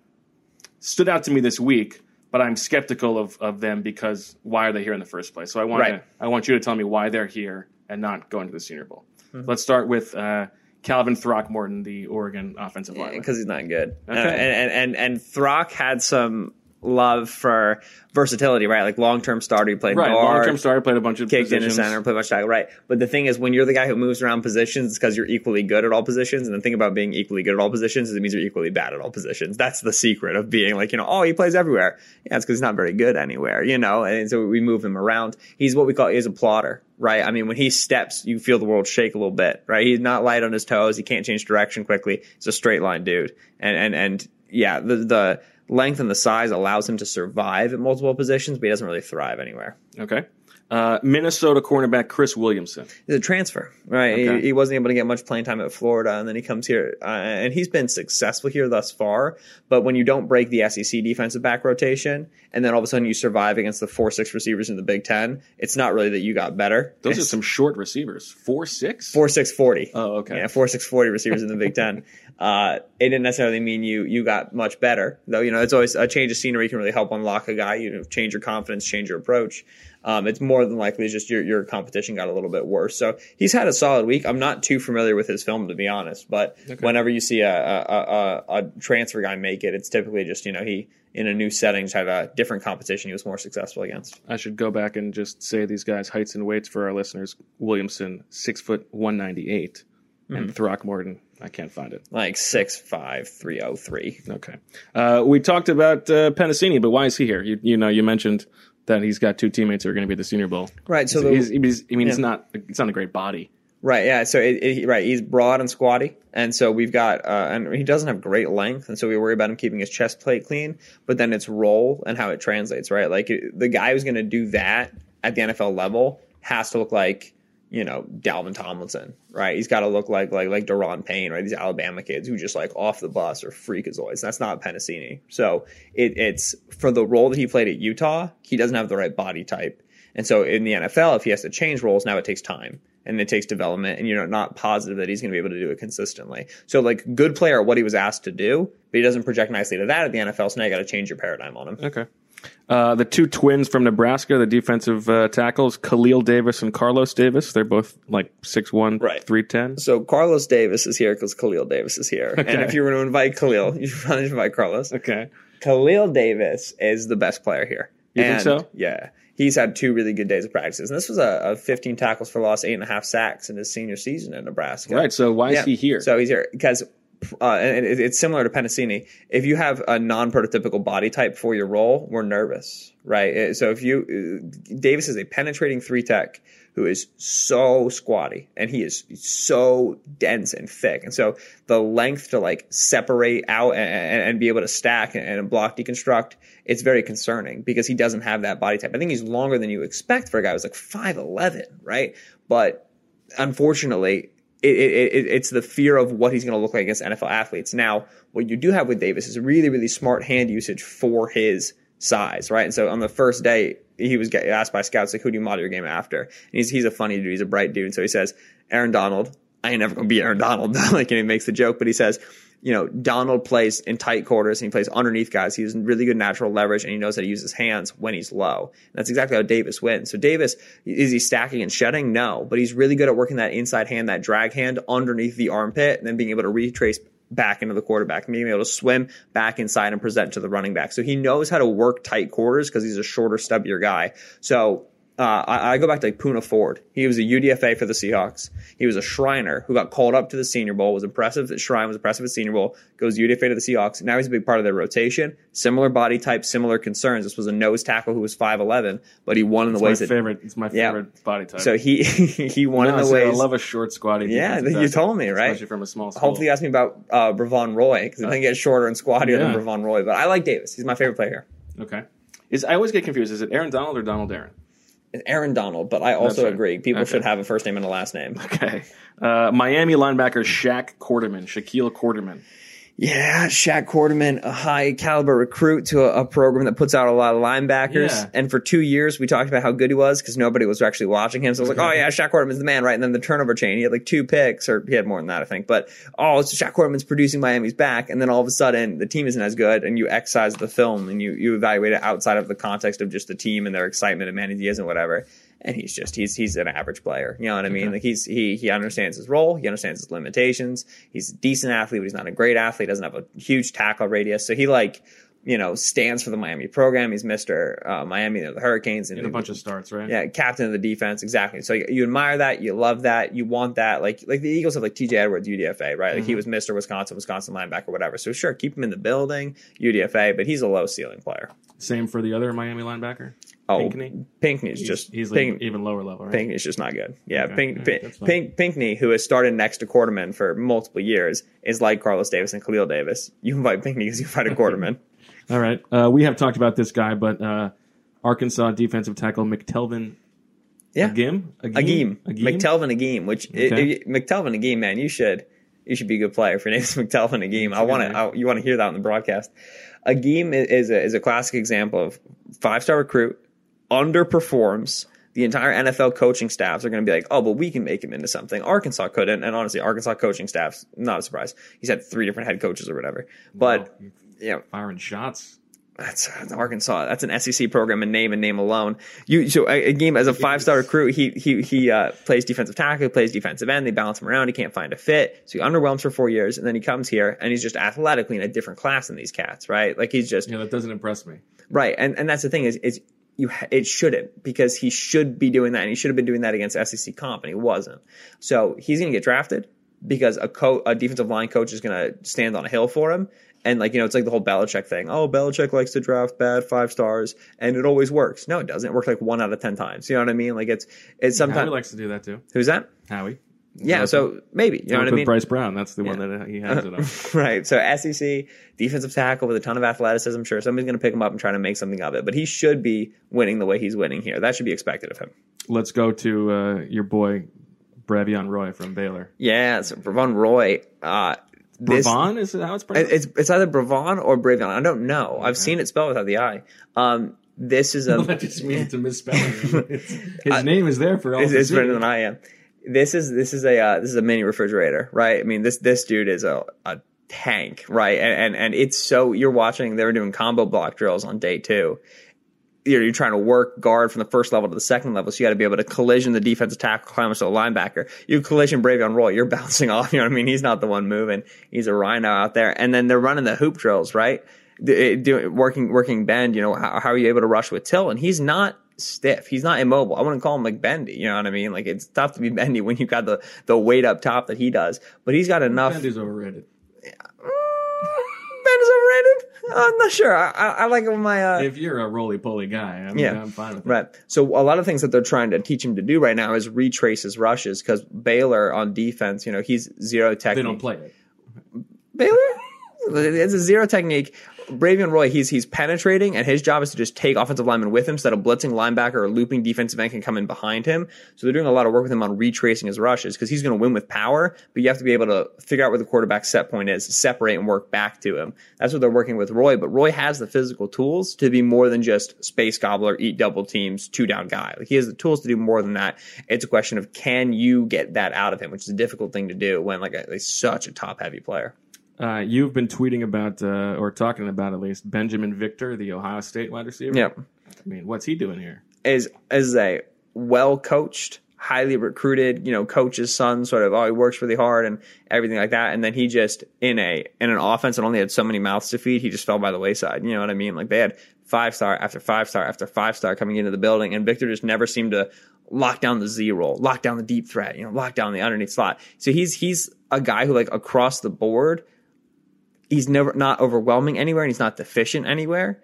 stood out to me this week, but I'm skeptical of, of them because why are they here in the first place? So I want Right. to, I want you to tell me why they're here and not going to the Senior Bowl. Let's start with uh, Calvin Throckmorton, the Oregon offensive lineman. because he's not good. Okay. Uh, and, and and and Throck had some love for versatility, right? Like long term starter, he played right, long term starter, played a bunch of kicked in the center, played much tackle, right? But the thing is, when you're the guy who moves around positions, it's because you're equally good at all positions. And the thing about being equally good at all positions is it means you're equally bad at all positions. That's the secret of being like, you know, oh, he plays everywhere. Yeah, it's because he's not very good anywhere, you know. And so we move him around. He's what we call he's a plotter. Right. I mean, when he steps, you feel the world shake a little bit, right? He's not light on his toes. He can't change direction quickly. He's a straight line dude. And, and, and yeah, the, the length and the size allows him to survive at multiple positions, but he doesn't really thrive anywhere. Okay. Uh, Minnesota cornerback Chris Williamson. He's a transfer, right? Okay. He, he wasn't able to get much playing time at Florida, and then he comes here, uh, and he's been successful here thus far. But when you don't break the SEC defensive back rotation, and then all of a sudden you survive against the four six receivers in the Big Ten, it's not really that you got better. Those are some short receivers. Four six. four six forty. Oh, okay. Yeah, four six forty receivers in the Big Ten. Uh, it didn't necessarily mean you you got much better, though. You know, it's always a change of scenery can really help unlock a guy. You know, change your confidence, change your approach. Um, it's more than likely just your your competition got a little bit worse. So he's had a solid week. I'm not too familiar with his film to be honest, but whenever you see a a, a a transfer guy make it, it's typically just you know he in a new setting just had a different competition he was more successful against. I should go back and just say these guys' heights and weights for our listeners. Williamson, six foot one ninety eight, and Throckmorton, I can't find it. Like six five three oh three. Okay, uh, we talked about uh, Penisini, but why is he here? You, you know, you mentioned that he's got two teammates who are going to be at the Senior Bowl. Right, so the- he's, he's, I mean, it's not it's not a great body. Right, yeah. So it, it, right, he's broad and squatty, and so we've got, uh, and he doesn't have great length, and so we worry about him keeping his chest plate clean. But then it's roll and how it translates, right? Like it- the guy who's going to do that at the NFL level has to look like, you know, Dalvin Tomlinson, right? He's got to look like like like Da'Ron Payne, right? These Alabama kids who just like off the bus or freakazoids. That's not Penisini. So it, it's for the role that he played at Utah, he doesn't have the right body type. And so in the NFL, if he has to change roles, now it takes time and it takes development, and you're not positive that he's going to be able to do it consistently. So, like, good player at what he was asked to do, but he doesn't project nicely to that at the NFL. So now you got to change your paradigm on him. Okay. Uh, the two twins from Nebraska, the defensive uh, tackles, Khalil Davis and Carlos Davis. They're both like 6'1", Right. 310. So Carlos Davis is here because Khalil Davis is here, and if you were to invite Khalil, you should probably invite Carlos. Okay. Khalil Davis is the best player here. You think so? Yeah. He's had two really good days of practices. And this was a, a 15 tackles for loss, eight and a half sacks in his senior season in Nebraska. Right. So why is Yeah. he here? So he's here because, uh, and it, it's similar to Penisini. If you have a non-prototypical body type for your role, we're nervous, right? Uh, So if you, uh, Davis is a penetrating three tech who is so squatty and he is so dense and thick, and so the length to like separate out and, and, be able to stack and, and block deconstruct, it's very concerning because he doesn't have that body type. I think he's longer than you expect for a guy who's like five eleven, right? But unfortunately, it, it, it, it's the fear of what he's going to look like against NFL athletes. Now, what you do have with Davis is really, really smart hand usage for his size, right? And so on the first day, he was asked by scouts, like, who do you model your game after? And he's, he's a funny dude. He's a bright dude. And so he says, Aaron Donald. I ain't never going to be Aaron Donald. like, and he makes the joke, but he says, you know, Donald plays in tight quarters and he plays underneath guys. He has really good natural leverage and he knows how to use his hands when he's low. And that's exactly how Davis wins. So Davis, is he stacking and shedding? No, but he's really good at working that inside hand, that drag hand underneath the armpit and then being able to retrace back into the quarterback and being able to swim back inside and present to the running back. So he knows how to work tight quarters because he's a shorter, stubbier guy. So uh, I, I go back to like Poona Ford. He was a UDFA for the Seahawks. He was a Shriner who got called up to the Senior Bowl. Was impressive at Shrine. Was impressive at Senior Bowl. Goes UDFA to the Seahawks. Now he's a big part of their rotation. Similar body type, similar concerns. This was a nose tackle who was five eleven, but he won in the It's my ways that. favorite. It's my Yeah. favorite body type. So he he won No, in the so I love a short, squatty. Yeah, you told me, right? Especially from a small school. Hopefully, you ask me about uh, Bravon Roy because I think he gets shorter and squattier Yeah. than Bravon Roy. But I like Davis. He's my favorite player. Okay. Is I always get confused. Is it Aaron Donald or Donald Aaron? Aaron Donald, but I also right. agree people Okay. should have a first name and a last name. Okay. Uh, Miami linebacker Shaq Quarterman, Shaquille Quarterman. Yeah, Shaq Quarterman, a high caliber recruit to a, a program that puts out a lot of linebackers. Yeah. And for two years, we talked about how good he was because nobody was actually watching him. So I was like, oh yeah, Shaq Quarterman's the man, right? And then the turnover chain, he had like two picks, or he had more than that, I think. But oh, it's Shaq Quarterman's producing Miami's back, and then all of a sudden, the team isn't as good, and you excise the film and you you evaluate it outside of the context of just the team and their excitement and Manny Diaz and whatever. And he's just he's he's an average player. You know what I mean? Like he's he he understands his role, he understands his limitations. He's a decent athlete, but he's not a great athlete. Doesn't have a huge tackle radius, so he like you know stands for the Miami program. He's Mister uh, Miami, the Hurricanes, and a bunch of starts, right? yeah, captain of the defense, exactly. So you, you admire that, you love that, you want that. Like like the Eagles have like T.J. Edwards, UDFA, right? Like he was Mister Wisconsin, Wisconsin linebacker, whatever. So sure, keep him in the building, UDFA, but he's a low ceiling player. Same for the other Miami linebacker. Oh, Pinckney? Pinckney's just He's like Pink, even lower level, right? Pinckney's just not good. Yeah, Okay, Pink, right, Pink, that's fine. Pink, Pinckney, who has started next to Quarterman for multiple years, is like Carlos Davis and Khalil Davis. You invite Pinckney because you invite a Quarterman. All right. Uh, we have talked about this guy, but uh, Arkansas defensive tackle McTelvin Yeah, Agim? Agim, McTelvin Agim, which Okay. i- i- McTelvin Agim, man, you should you should be a good player if your name is McTelvin Agim. I a want to you want to hear that on the broadcast. Agim is a, is a classic example of five star recruit underperforms. The entire NFL coaching staffs are going to be like, oh, but we can make him into something. Arkansas couldn't, and honestly, Arkansas coaching staffs not a surprise. He's had three different head coaches or whatever, but. Yeah, Firing shots. that's, that's Arkansas. That's an SEC program in name and name alone. You so a, Agim as a five star recruit. He he he uh, plays defensive tackle, He plays defensive end. They balance him around. He can't find a fit, so he underwhelms for four years, and then he comes here and he's just athletically in a different class than these cats, right? Like he's just Yeah, that doesn't impress me. right, and and that's the thing is is you it shouldn't because he should be doing that, and he should have been doing that against SEC comp, and he wasn't. So he's going to get drafted because a co- a defensive line coach is going to stand on a hill for him. And like you know, it's like the whole Belichick thing. Oh, Belichick likes to draft bad five stars, and it always works. No, it doesn't. It works like one out of ten times. You know what I mean? Like it's it's Howie sometimes. likes to do that too. who's that? Howie. Yeah. So maybe you know what I mean. Bryce Brown. That's the one that he has it on. Right. So SEC defensive tackle with a ton of athleticism. Sure somebody's going to pick him up and try to make something of it. But he should be winning the way he's winning here. That should be expected of him. Let's go to uh, your boy Bravion Roy from Baylor. Yeah. So Bravon Roy. Uh, this, Bravon is that how it's pronounced? It's it's either Bravon or Bravion. I don't know. I've seen it spelled without the I. Um, this is a. that just means it's a misspelling. His name is there for all it's, it's better than I am. This is this is a uh, this is a mini refrigerator, right? I mean this this dude is a, a tank, right? And, and and it's so you're watching. They were doing combo block drills on day two. You're, you're trying to work guard from the first level to the second level, so you got to be able to collision the defensive tackle, climb up to the linebacker. You collision Bravion Roy, you're bouncing off. You know what I mean? He's not the one moving. He's a rhino out there. And then they're running the hoop drills, right? Doing working working bend. You know how, how are you able to rush with Till? And he's not stiff. He's not immobile. I wouldn't call him like bendy. You know what I mean? Like it's tough to be bendy when you've got the the weight up top that he does. But he's got enough. Bendy's overrated. Ben is overrated. I'm not sure. I, I, I like my. Uh, If you're a roly poly guy, I mean, Yeah. I'm fine with it. Right. So a lot of things that they're trying to teach him to do right now is retrace his rushes because Baylor on defense, you know, he's zero technique. They don't play it. Baylor? It's a zero technique. Bravion Roy, he's he's penetrating, and his job is to just take offensive linemen with him, so that a blitzing linebacker or looping defensive end can come in behind him. So they're doing a lot of work with him on retracing his rushes because he's going to win with power, but you have to be able to figure out where the quarterback set point is, separate and work back to him. That's what they're working with Roy. But Roy has the physical tools to be more than just space gobbler, eat double teams, two down guy. Like he has the tools to do more than that. It's a question of can you get that out of him, which is a difficult thing to do when like a, he's such a top heavy player. Uh, you've been tweeting about, uh, or talking about at least, Binjimen Victor, the Ohio State wide receiver. Yep. I mean, what's he doing here? is is a well coached, highly recruited, you know, coach's son, sort of, oh, he works really hard and everything like that. And then he just in a in an offense that only had so many mouths to feed, he just fell by the wayside. You know what I mean? Like they had five star after five star after five star coming into the building, and Victor just never seemed to lock down the Z role, lock down the deep threat, you know, lock down the underneath slot. So he's he's a guy who like across the board, he's never not overwhelming anywhere and he's not deficient anywhere.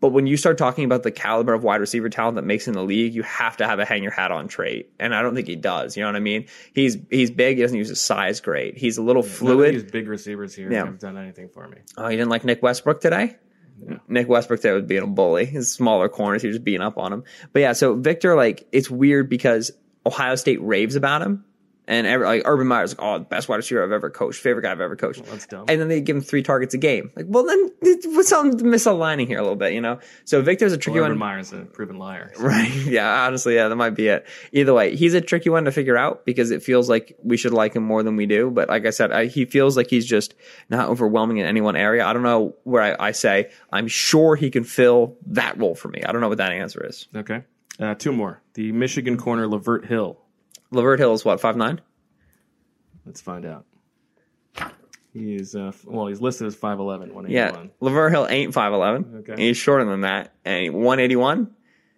But when you start talking about the caliber of wide receiver talent that makes in the league, you have to have a hang your hat on trait. And I don't think he does. You know what I mean? He's he's big. He doesn't use his size great. He's a little fluid. these big receivers here Yeah. have done anything for me. Oh, you didn't like Nick Westbrook today? Nick Westbrook today was being a bully. His smaller corners, he was just beating up on him. But yeah, so Victor, like, it's weird because Ohio State raves about him. And every, like Urban Meyer's like, oh, the best wide receiver I've ever coached, favorite guy I've ever coached. that's dumb. And then they give him three targets a game. Like, well, then what's some misaligning here a little bit, you know? So Victor's a tricky Well, one. Urban Meyer's a proven liar. so- Right. Yeah. Honestly, yeah, that might be it. Either way, he's a tricky one to figure out because it feels like we should like him more than we do. But like I said, I, he feels like he's just not overwhelming in any one area. I don't know where I, I say I'm sure he can fill that role for me. I don't know what that answer is. Okay. Uh, two more. The Michigan corner, Lavert Hill. Lavert Hill is what five nine. Let's find out. He's uh, well, he's listed as 5'11", Yeah, 181. Lavert Hill ain't five eleven. Okay. He's shorter than that, and one eighty one.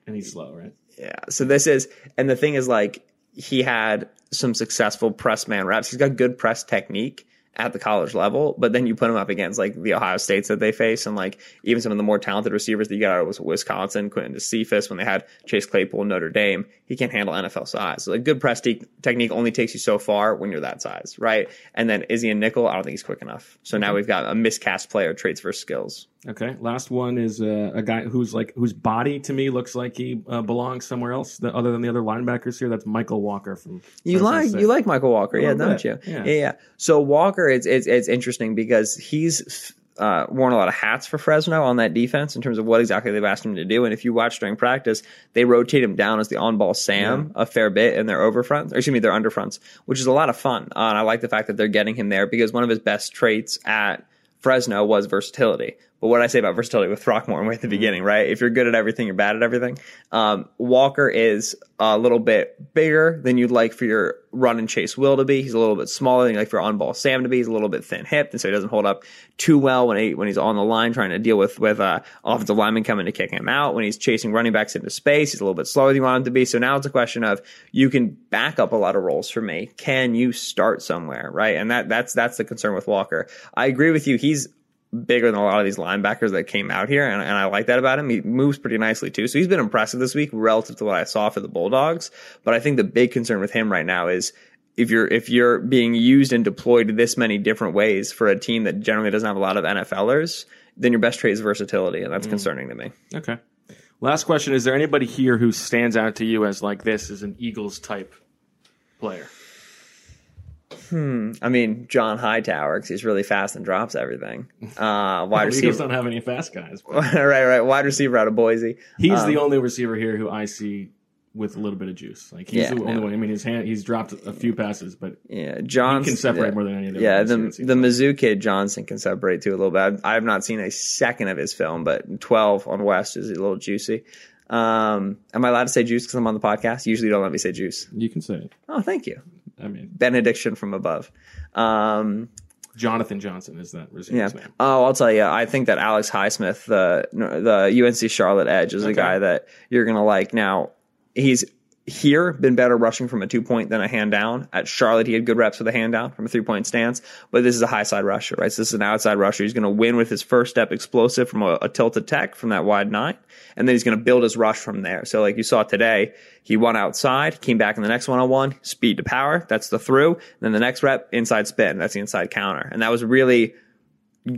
and he's slow, right? Yeah. So this is, and the thing is, like, he had some successful press man reps. He's got good press technique at the college level, but then you put him up against like the Ohio States that they face, and like even some of the more talented receivers that you got out of Wisconsin, Quintez Cephus, when they had Chase Claypool, Notre Dame, he can't handle NFL size. So like good press te- technique only takes you so far when you're that size, right? And then Izzy and Nickel, I don't think he's quick enough. So now mm-hmm. we've got a miscast player, traits versus skills. Okay. Last one is uh, a guy who's like whose body to me looks like he uh, belongs somewhere else that, other than the other linebackers here. That's Mykal Walker from. You Fresno like you like Mykal Walker, yeah, don't bit, you? yeah. yeah, yeah. So Walker, it's it's it's interesting because he's uh, worn a lot of hats for Fresno on that defense in terms of what exactly they've asked him to do. And if you watch during practice, they rotate him down as the on-ball Sam a fair bit in their over fronts, or excuse me, their under fronts, which is a lot of fun. Uh, and I like the fact that they're getting him there because one of his best traits at Fresno was versatility. But what I say about versatility with Throckmorton way at the beginning, right? If you're good at everything, you're bad at everything. Um, Walker is a little bit bigger than you'd like for your run and chase Will to be. He's a little bit smaller than you like for on ball Sam to be. He's a little bit thin hipped, and so he doesn't hold up too well when he when he's on the line trying to deal with with uh, offensive linemen coming to kick him out. When he's chasing running backs into space, he's a little bit slower than you want him to be. So now it's a question of you can back up a lot of roles for me. Can you start somewhere, right? And that that's that's the concern with Walker. I agree with you. He's bigger than a lot of these linebackers that came out here, and, and I like that about him. He moves pretty nicely too, so he's been impressive this week relative to what I saw for the Bulldogs. But I think the big concern with him right now is if you're if you're being used and deployed this many different ways for a team that generally doesn't have a lot of NFLers, then your best trait is versatility, and that's mm. concerning to me. Okay. Last question: Is there anybody here who stands out to you as like this is an Eagles type player? I mean, John Hightower because he's really fast and drops everything. Uh, wide Well, Eagles don't have any fast guys. right, right, wide receiver out of Boise. He's Um, the only receiver here who I see with a little bit of juice. Like he's Yeah, the only yeah. one. I mean, his hand he's dropped a few passes, but Yeah, Johnson can separate yeah. more than any of Yeah, the the. Mizzou kid Johnson can separate too a little bit. I've, I have not seen a second of his film, but twelve on West is a little juicy. Um, am I allowed to say juice because I'm on the podcast? Usually, you don't let me say juice. you can say it. Oh, thank you. I mean, Benediction from above. Um, Jonathan Johnson is that yeah. name. Oh, I'll tell you. I think that Alex Highsmith, the the UNC Charlotte edge, is a guy that you're gonna like. Now, he's here been better rushing from a two point than a hand down. At Charlotte, he had good reps with a hand down from a three point stance, but this is a high side rusher, right? So this is an outside rusher. He's going to win with his first step explosive from a, a tilted tech from that wide nine, and then he's going to build his rush from there. So like you saw today, he won outside, came back in the next one on one, speed to power. That's the through. Then the next rep, inside spin. That's the inside counter, and that was really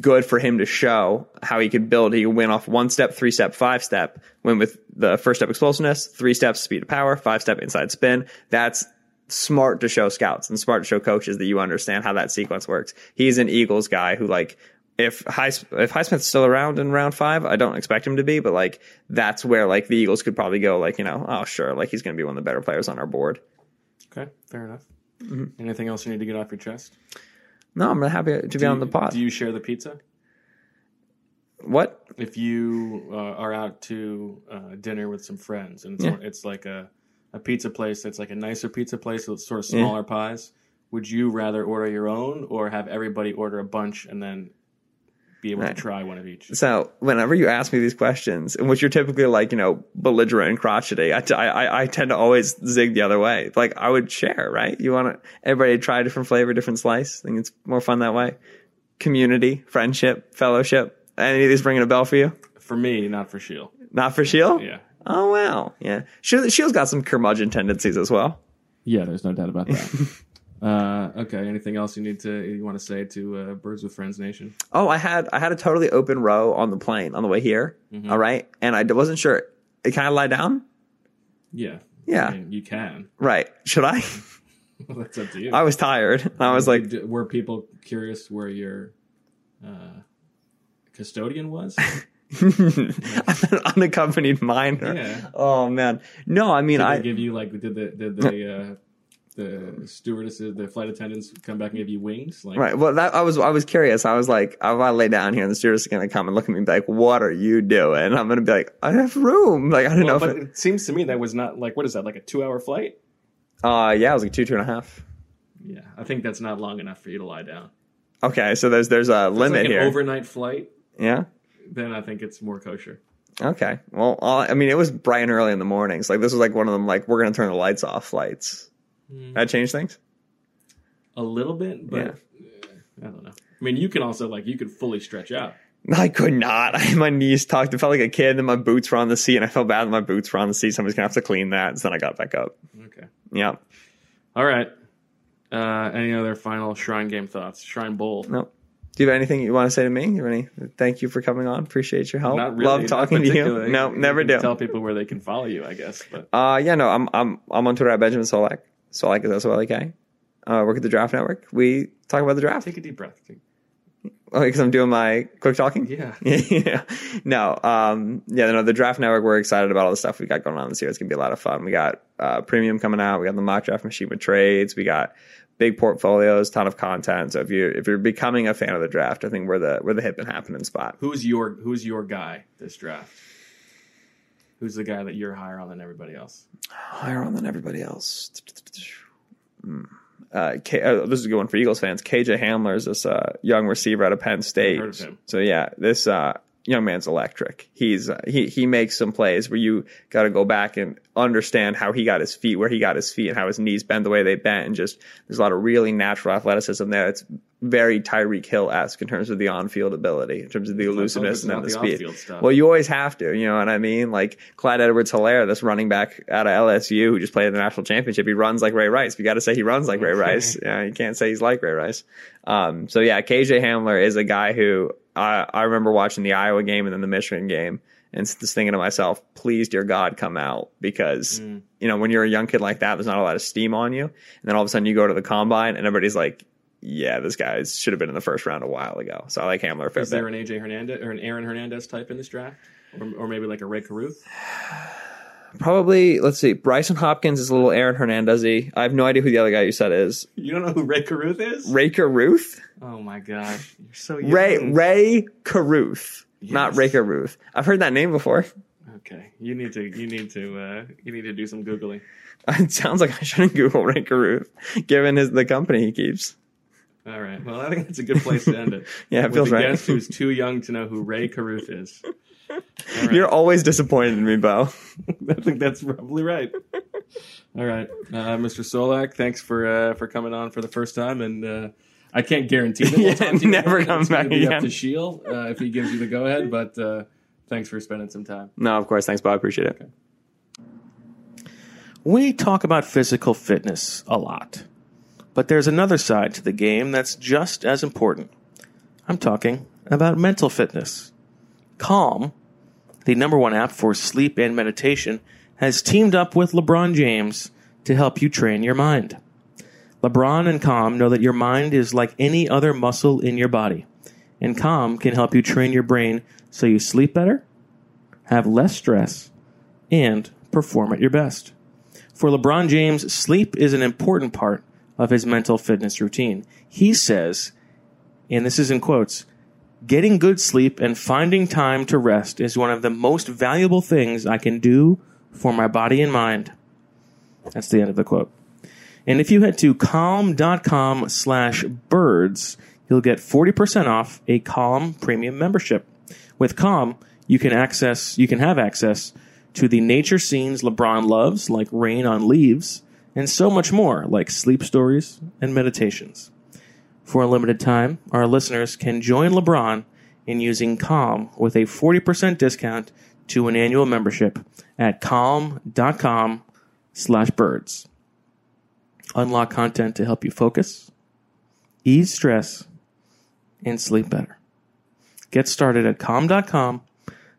good for him to show how he could build. He could win off one step, three step, five step. Win with the first step explosiveness, three steps speed of power, five step inside spin. That's smart to show scouts and smart to show coaches that you understand how that sequence works. He's an Eagles guy who like if High if Highsmith's still around in round five, I don't expect him to be, but like that's where like the Eagles could probably go like you know oh sure like he's going to be one of the better players on our board. Okay, fair enough. Mm-hmm. Anything else you need to get off your chest? No, I'm happy to be Do on the pod. Do you share the pizza? what? If you uh, are out to uh, dinner with some friends and it's, Yeah. it's like a, a pizza place that's like a nicer pizza place with sort of Yeah. smaller pies, would you rather order your own or have everybody order a bunch and then be able Right. to try one of each? So whenever you ask me these questions, in which you're typically like, you know, belligerent and crotchety, I, t- I, I- I tend to always zig the other way. Like I would share, right? You want to, everybody to try a different flavor, different slice. I think it's more fun that way. Community, friendship, fellowship. Any of these ringing a bell for you? For me, not for Sheil. Not for Sheil? Yeah. Oh, wow. Yeah. Sheil, Sheil's got some curmudgeon tendencies as well. Yeah, there's no doubt about that. uh, okay. Anything else you need to you want to say to uh, Birds with Friends Nation? Oh, I had I had a totally open row on the plane on the way here. all right, and I wasn't sure. Can I lie down? Yeah. Yeah. I mean, you can. Right? Should I? That's up to you. I was tired. I was like, D- were people curious where your uh, custodian was? I'm an unaccompanied minor. Yeah. Oh man, no. I mean, Did I they give you like did the did the uh, the stewardesses, the flight attendants come back and give you wings? Like, right. Well, that I was I was curious. I was like, I want to lay down here, and the stewardess is gonna come and look at me and be like, "What are you doing?" And I'm gonna be like, "I have room." Like I don't Well, know. but If it, it, seems to me that was not like what is that like a two hour flight? uh, yeah, it was like two two and a half. Yeah, I think that's not long enough for you to lie down. Okay, so there's there's a If limit like an here. overnight flight, yeah. then I think it's more kosher. Okay. Well, all, I mean, it was bright and early in the mornings. Like this was like one of them. Like we're gonna turn the lights off flights. That changed things. A little bit, but Yeah. I don't know. I mean, you can also like you could fully stretch out. I could not. I, my knees tucked. I felt like a kid, and my boots were on the seat, and I felt bad that my boots were on the seat. Somebody's gonna have to clean that. So then I got back up. Okay. Yeah. All right. Uh, any other final Shrine game thoughts? Shrine Bowl. No. Do you have anything you want to say to me? You have any? Thank you for coming on. Appreciate your help. Not really. Love talking to you. No, You never do. Tell people where they can follow you, I guess. But Uh, yeah, no, I'm I'm I'm on Twitter at Benjamin Solak. Solak is S O L A K. Uh, work at the Draft Network. We talk about the draft. take a deep breath. Take- because I'm doing my quick talking. Yeah. yeah. No. Um. Yeah. No. The draft network. We're excited about all the stuff we got going on this year. It's gonna be a lot of fun. We got uh, premium coming out. We got the mock draft machine with trades. We got big portfolios, ton of content. So if you if you're becoming a fan of the draft, I think we're the we're the hip and happening spot. Who's your Who's your guy this draft? Who's the guy that you're higher on than everybody else? Higher on than everybody else. Hmm. Uh, K, uh, this is a good one for Eagles fans. KJ Hamler is this uh, young receiver out of Penn State. Heard of him. So yeah, this uh, young man's electric. He's uh, he he makes some plays where you got to go back and understand how he got his feet, where he got his feet, and how his knees bend the way they bent, and just there's a lot of really natural athleticism there. It's very Tyreek Hill esque in terms of the on field ability, in terms of the elusiveness and then the the speed. Well, you always have to, you know what I mean? Like Clyde Edwards Helaire, this running back out of LSU who just played in the national championship. He runs like Ray Rice. We got to say he runs like Ray Rice. Yeah, you can't say he's like Ray Rice. Um, so yeah, KJ Hamler is a guy who I, I remember watching the Iowa game and then the Michigan game and just thinking to myself, please, dear God, come out because Mm. you know when you're a young kid like that, there's not a lot of steam on you, and then all of a sudden you go to the combine and everybody's like. Yeah, this guy should have been in the first round a while ago. So I like Hamler a Is bit. there an AJ Hernandez or an Aaron Hernandez type in this draft, or, or maybe like a Rae Carruth? Probably, let's see. Brycen Hopkins is a little Aaron Hernandez y. I have no idea who the other guy you said is. You don't know who Rae Carruth is? Rae Carruth? Oh my gosh, you're so young. Ray Rae Carruth. Not Rae Carruth. I've heard that name before. Okay, you need to you need to uh, you need to do some googling. It sounds like I shouldn't Google Rae Carruth, given his the company he keeps. All right, well I think that's a good place to end it. Yeah, it With feels a right. guest who's too young to know who Rae Carruth is. Right. You're always disappointed in me, Bo. I think that's probably right. All right, uh, Mr. Solak, thanks for uh, for coming on for the first time, and uh, I can't guarantee that we'll Yeah, talk to you never again. come It's back be Up again. to Sheil uh, if he gives you the go ahead, but uh, thanks for spending some time. No, of course. Thanks, Bob. I appreciate it. We talk about physical fitness a lot, but there's another side to the game that's just as important. I'm talking about mental fitness. Calm, the number one app for sleep and meditation, has teamed up with LeBron James to help you train your mind. LeBron and Calm know that your mind is like any other muscle in your body, and Calm can help you train your brain so you sleep better, have less stress, and perform at your best. For LeBron James, sleep is an important part of his mental fitness routine. He says, and this is in quotes, getting good sleep and finding time to rest is one of the most valuable things I can do for my body and mind. That's the end of the quote. And if you head to calm.com slash birds, you'll get 40% off a Calm premium membership. With Calm, you can access, you can have access to the nature scenes LeBron loves, like rain on leaves, and so much more, like sleep stories and meditations. For a limited time, our listeners can join LeBron in using Calm with a 40% discount to an annual membership at calm.com slash birds. Unlock content to help you focus, ease stress, and sleep better. Get started at calm.com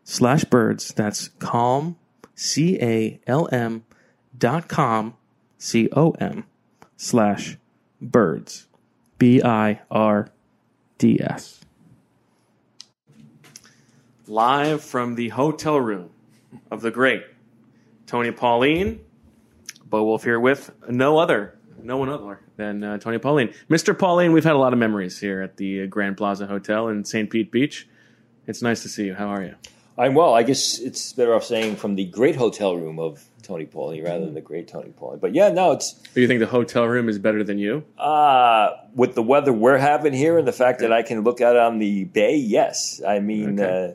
slash birds. That's calm, C A L M dot com, C O M slash birds. B I R D S. Live from the hotel room of the great Tony Pauline. Bo Wulf here with no other, no one other than uh, Tony Pauline. Mr. Pauline, we've had a lot of memories here at the Grand Plaza Hotel in St. Pete Beach. It's nice to see you. How are you? I'm well. I guess it's better off saying from the great hotel room of Tony Pauline rather than the great Tony Pauline. But yeah, no, it's Do you think the hotel room is better than you? uh, with the weather we're having here and the fact that I can look out on the bay. Yes, I mean. Okay. Uh,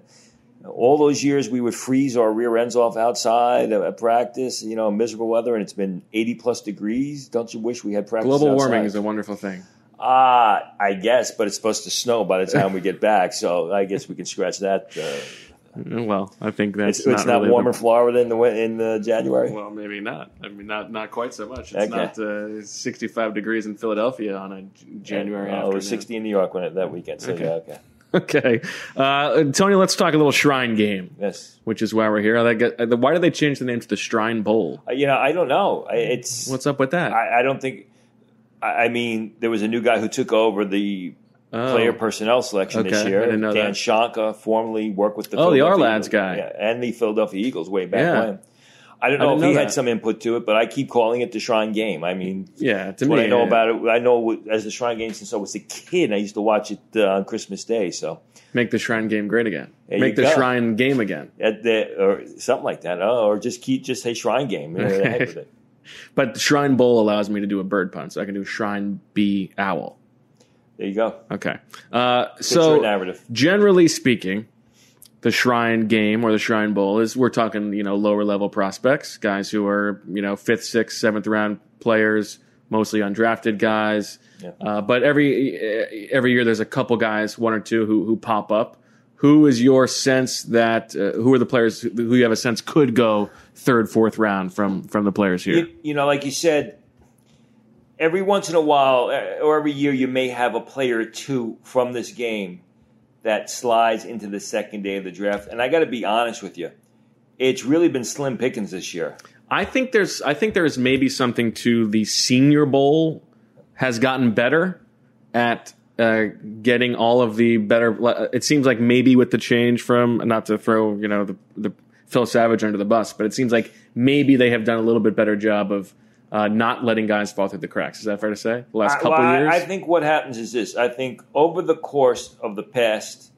all those years we would freeze our rear ends off outside at practice, you know, miserable weather, and it's been 80 plus degrees. Don't you wish we had practice? Global warming is a wonderful thing. Uh, I guess, but it's supposed to snow by the time we get back, so I guess we can scratch that. Uh, Well, I think that's it's it's not, really warm the- in Florida in the in the January. Well, maybe not. I mean, not not quite so much. It's Okay. not uh, 65 degrees in Philadelphia on a January Oh, it was 60 in New York when it, that weekend. So Okay. yeah, okay. Okay, uh, Tony, let's talk a little Shrine game, Yes. which is why we're here. I uh, Why did they change the name to the Shrine Bowl? Uh, you know, I don't know. It's What's up with that? I, I don't think. I, I mean, there was a new guy who took over the Oh. player personnel selection this Okay, I year. Dan that. Shonka formerly worked with the Oh, the Eagles. guy. yeah, and the Philadelphia Eagles way back Yeah. when. I don't know didn't if he know had some input to it, but I keep calling it the Shrine Game. I mean, Yeah, to that's what me, I know yeah. about it. I know as the Shrine Game since I was a kid. I used to watch it uh, on Christmas Day. So Make the Shrine game great again. There Make the go. Shrine game again. at the, or something like that, oh, or just keep just say Shrine Game. You know, the heck with it. But Shrine Bowl allows me to do a bird pun, so I can do Shrine Bee Owl. There you go. Okay. Uh, so narrative. generally speaking, the Shrine game or the Shrine Bowl is we're talking you know lower level prospects, guys who are you know fifth, sixth, seventh round players, mostly undrafted guys. Yeah. Uh, but every every year there's a couple guys, one or two who who pop up. Who is your sense that uh, who are the players who who you have a sense could go third, fourth round from from the players here? You, you know, like you said, every once in a while uh, or every year, you may have a player or two from this game that slides into the second day of the draft. And I got to be honest with you, it's really been slim pickings this year. I think there's I think there's maybe something to the Senior Bowl has gotten better at uh, getting all of the better. It seems like maybe with the change from not to throw you know the, the Phil Savage under the bus, but it seems like maybe they have done a little bit better job of uh, not letting guys fall through the cracks. Is that fair to say? The last I- couple well, I- years, I think what happens is this. I think over the course of the past,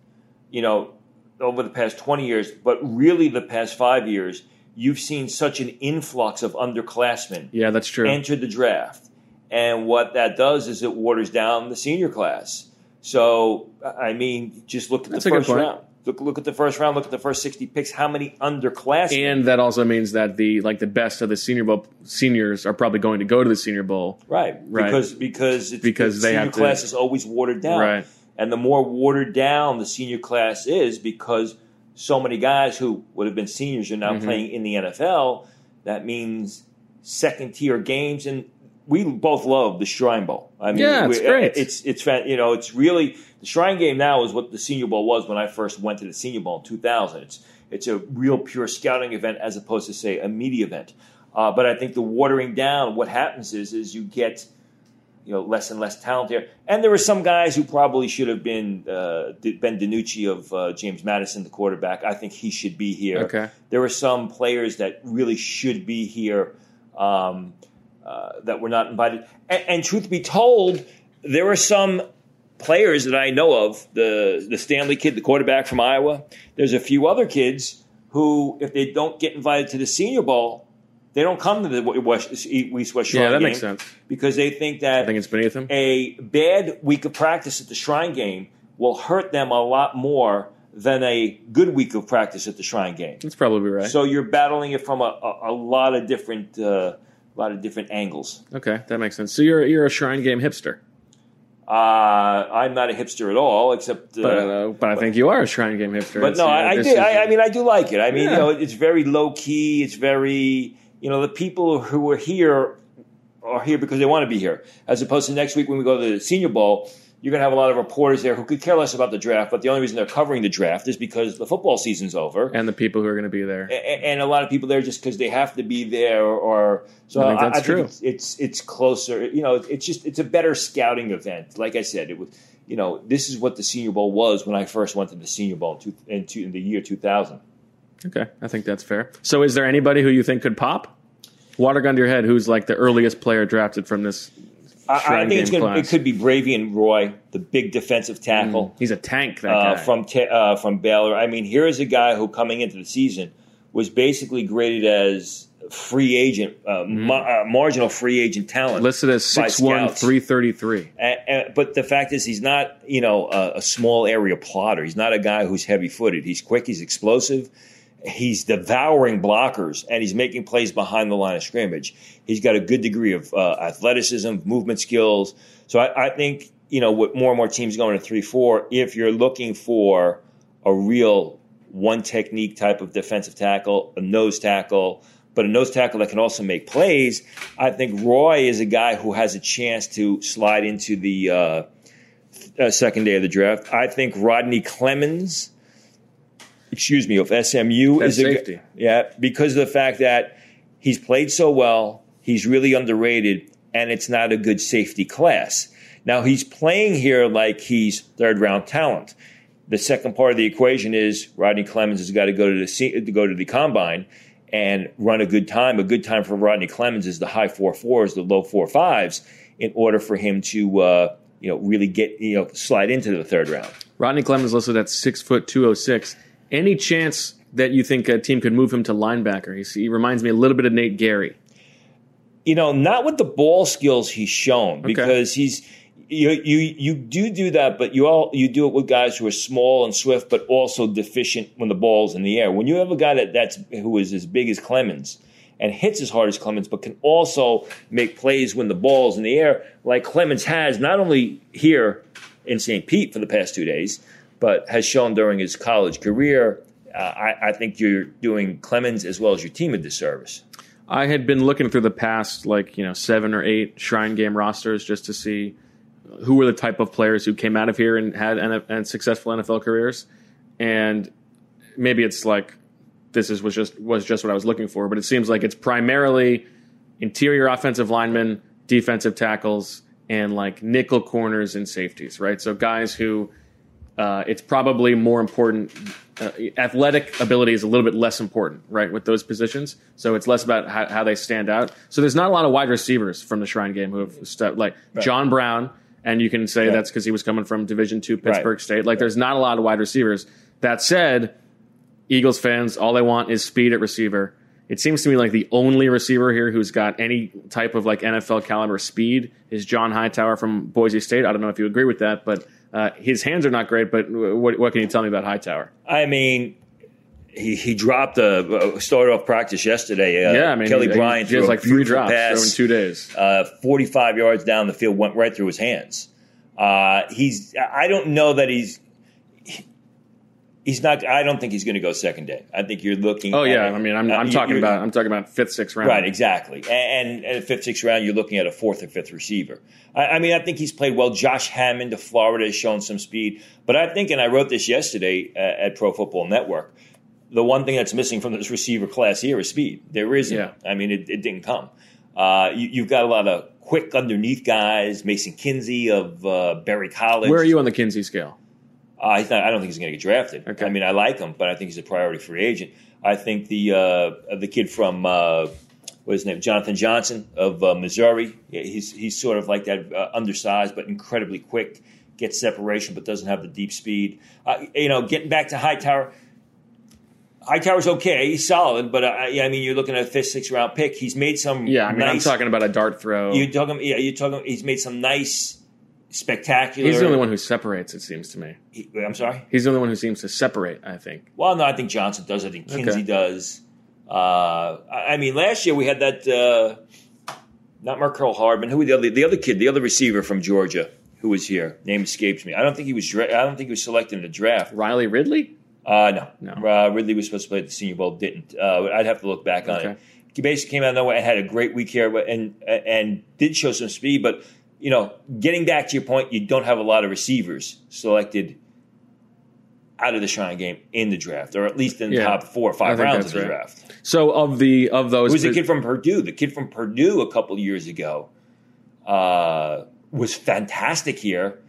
you know, over the past 20 years, but really the past five years, you've seen such an influx of underclassmen yeah, that's true. enter the draft. And what that does is it waters down the senior class. So, I mean, just look at That's the first round. Look, look at the first round. Look at the first 60 picks. How many underclassmen? and that also means that the like the best of the Senior Bowl seniors are probably going to go to the Senior Bowl. Right, Right. because because it's, Because the they senior have to- class is always watered down, Right. and the more watered down the senior class is, because so many guys who would have been seniors are now Mm-hmm. playing in the NFL. That means second tier games, and we both love the Shrine Bowl. I mean, Yeah, it's great. It's it's you know it's really the Shrine Game now is what the Senior Bowl was when I first went to the Senior Bowl in 2000. It's it's a real pure scouting event as opposed to say a media event. Uh, but I think the watering down, what happens is is you get you know less and less talent there, and there were some guys who probably should have been uh, Ben DiNucci of uh, James Madison, the quarterback. I think he should be here. Okay. There were some players that really should be here um, uh, that were not invited. And, and truth be told, there were some players that I know of. The the Stanley kid, the quarterback from Iowa. There's a few other kids who, if they don't get invited to the Senior Bowl, they don't come to the West, West Shrine Yeah, that game makes sense. because they think that I think it's beneath him. a bad week of practice at the Shrine game will hurt them a lot more than a good week of practice at the Shrine game. That's probably right. So you're battling it from a, a, a lot of different, uh, lot of different angles. okay, that makes sense. So you're you're a Shrine Game hipster, Uh, I'm not a hipster at all, except. Uh, but uh, but I think you are a Shrine Game hipster. but no, you know, I, I do. I, I mean, I do like it. I mean, Yeah. you know, it's very low key. It's very, you know, the people who are here are here because they want to be here, as opposed to next week when we go to the Senior Bowl. You're going to have a lot of reporters there who could care less about the draft, but the only reason they're covering the draft is because the football season's over. and the people who are going to be there. A- and a lot of people there just because they have to be there or, so I think that's true. it's, it's it's closer you know it's just it's a better scouting event like i said it was you know this is what the senior bowl was when i first went to the senior bowl in, two, in, two, in the year 2000 Okay, I think that's fair. So is there anybody who you think could pop? Water gun to your head, who's like the earliest player drafted from this? I, I think it's gonna, it could be Bravvion Roy, the big defensive tackle He's a tank. That uh, guy. from Ta- uh, from Baylor. I mean, here is a guy who coming into the season was basically graded as free agent, uh, ma- uh, marginal free agent talent, listed as by six one scouts. three thirty three. And, and, but the fact is, he's not you know a, a small area plotter. He's not a guy who's heavy footed. He's quick. He's explosive. He's devouring blockers, and he's making plays behind the line of scrimmage. He's got a good degree of uh, athleticism, movement skills. So I, I think you know with more and more teams going to three four, if you're looking for a real one technique type of defensive tackle, a nose tackle, but a nose tackle that can also make plays. I think Roy is a guy who has a chance to slide into the uh, uh, second day of the draft. I think Rodney Clemons, excuse me, of SMU That's is a safety. yeah because of the fact that he's played so well, he's really underrated, and it's not a good safety class. Now he's playing here like he's third round talent. The second part of the equation is Rodney Clemons has got to go to the to go to the combine and run a good time. A good time for Rodney Clemons is the high four fours, the low four fives, in order for him to uh, you know really get you know slide into the third round. Rodney Clemons listed at six foot two oh six. Any chance that you think a team could move him to linebacker? He's, he reminds me a little bit of Nate Gerry. you know, not with the ball skills he's shown because he's you you you do do that, but you all you do it with guys who are small and swift, but also deficient when the ball's in the air. When you have a guy that that's who is as big as Clemons and hits as hard as Clemons, but can also make plays when the ball's in the air, like Clemons has not only here in St. Pete for the past two days, but has shown during his college career. Uh, I, I think you're doing Clemons as well as your team a disservice. I had been looking through the past, like, you know, seven or eight Shrine Game rosters just to see who were the type of players who came out of here and had N- and successful NFL careers. And maybe it's like this is was just was just what I was looking for, but it seems like it's primarily interior offensive linemen, defensive tackles, and like nickel corners and safeties, right? So guys who uh, it's probably more important. Uh, athletic ability is a little bit less important, right, with those positions. So it's less about how, how they stand out. So there's not a lot of wide receivers from the Shrine Game who have stepped like John Brown, and you can say Right. that's because he was coming from Division Two Pittsburgh Right. State. Like there's not a lot of wide receivers. That said, Eagles fans, all they want is speed at receiver. It seems to me like the only receiver here who's got any type of like NFL caliber speed is John Hightower from Boise State. I don't know if you agree with that, but uh, his hands are not great. But what, what can you tell me about Hightower? I mean, he, he dropped a started off practice yesterday. Uh, yeah, I mean, Kelly he, Bryant he has threw like three drops pass, in two days. uh, forty-five yards down the field, went right through his hands. Uh, he's I don't know that he's He's not. I don't think he's going to go second day. I think you're looking. Oh yeah, I mean, I'm, uh, I'm talking about I'm talking about fifth, sixth round. Right, exactly. And, and, fifth, sixth round, you're looking at a fourth or fifth receiver. I, I mean, I think he's played well. Josh Hammond of Florida has shown some speed. But I think, and I wrote this yesterday uh, at Pro Football Network, the one thing that's missing from this receiver class here is speed. There isn't. Yeah. I mean, it, it didn't come. Uh, you, you've got a lot of quick underneath guys. Mason Kinsey of uh, Berry College. Where are you on the Kinsey scale? I th- I don't think he's going to get drafted. Okay. I mean, I like him, but I think he's a priority free agent. I think the uh, the kid from uh, what's his name, Jonathan Johnson of uh, Missouri. yeah, He's he's sort of like that, uh, undersized but incredibly quick. Gets separation, but doesn't have the deep speed. Uh, you know, getting back to Hightower. Hightower's okay. He's solid, but uh, yeah, I mean, you're looking at a fifth, sixth round pick. He's made some. Yeah, I mean, nice, I'm talking about a dart throw. You're talking. Yeah, you're talking. He's made some nice, spectacular. He's the only one who separates. It seems to me. he- I'm sorry. He's the only one who seems to separate. I think. Well, no, I think Johnson does. I think Kinsey Okay. does. Uh, I mean, last year we had that uh, not Mecole Hardman. Who was the other the other kid, the other receiver from Georgia who was here? Name escapes me. I don't think he was. I don't think he was selected in the draft. Riley Ridley. Uh, no, No. Uh, Ridley was supposed to play at the Senior Bowl. Didn't. Uh, I'd have to look back on Okay. it. He basically came out of nowhere and had a great week here, and and did show some speed. But you know, getting back to your point, you don't have a lot of receivers selected out of the Shrine game in the draft, or at least in the Yeah. top four or five rounds of the right. draft. So of the of those, Who's the kid from Purdue? The kid from Purdue a couple years ago uh, was fantastic here.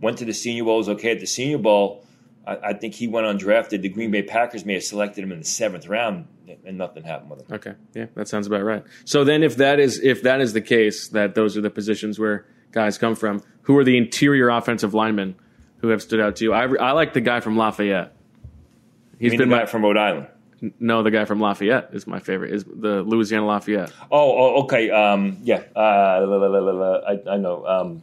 Went to the Senior Bowl, was okay at the Senior Bowl. I, I think he went undrafted. The Green Bay Packers may have selected him in the seventh round, and nothing happened with him. Okay, yeah, that sounds about right. So then, if that is if that is the case, that those are the positions where guys come from. Who are the interior offensive linemen who have stood out to you? I, I like the guy from Lafayette. He's been the my from Rhode Island. no, the guy from Lafayette is my favorite. Is the Louisiana Lafayette? Oh, oh okay. Um, yeah, uh, la, la, la, I, I know. Um,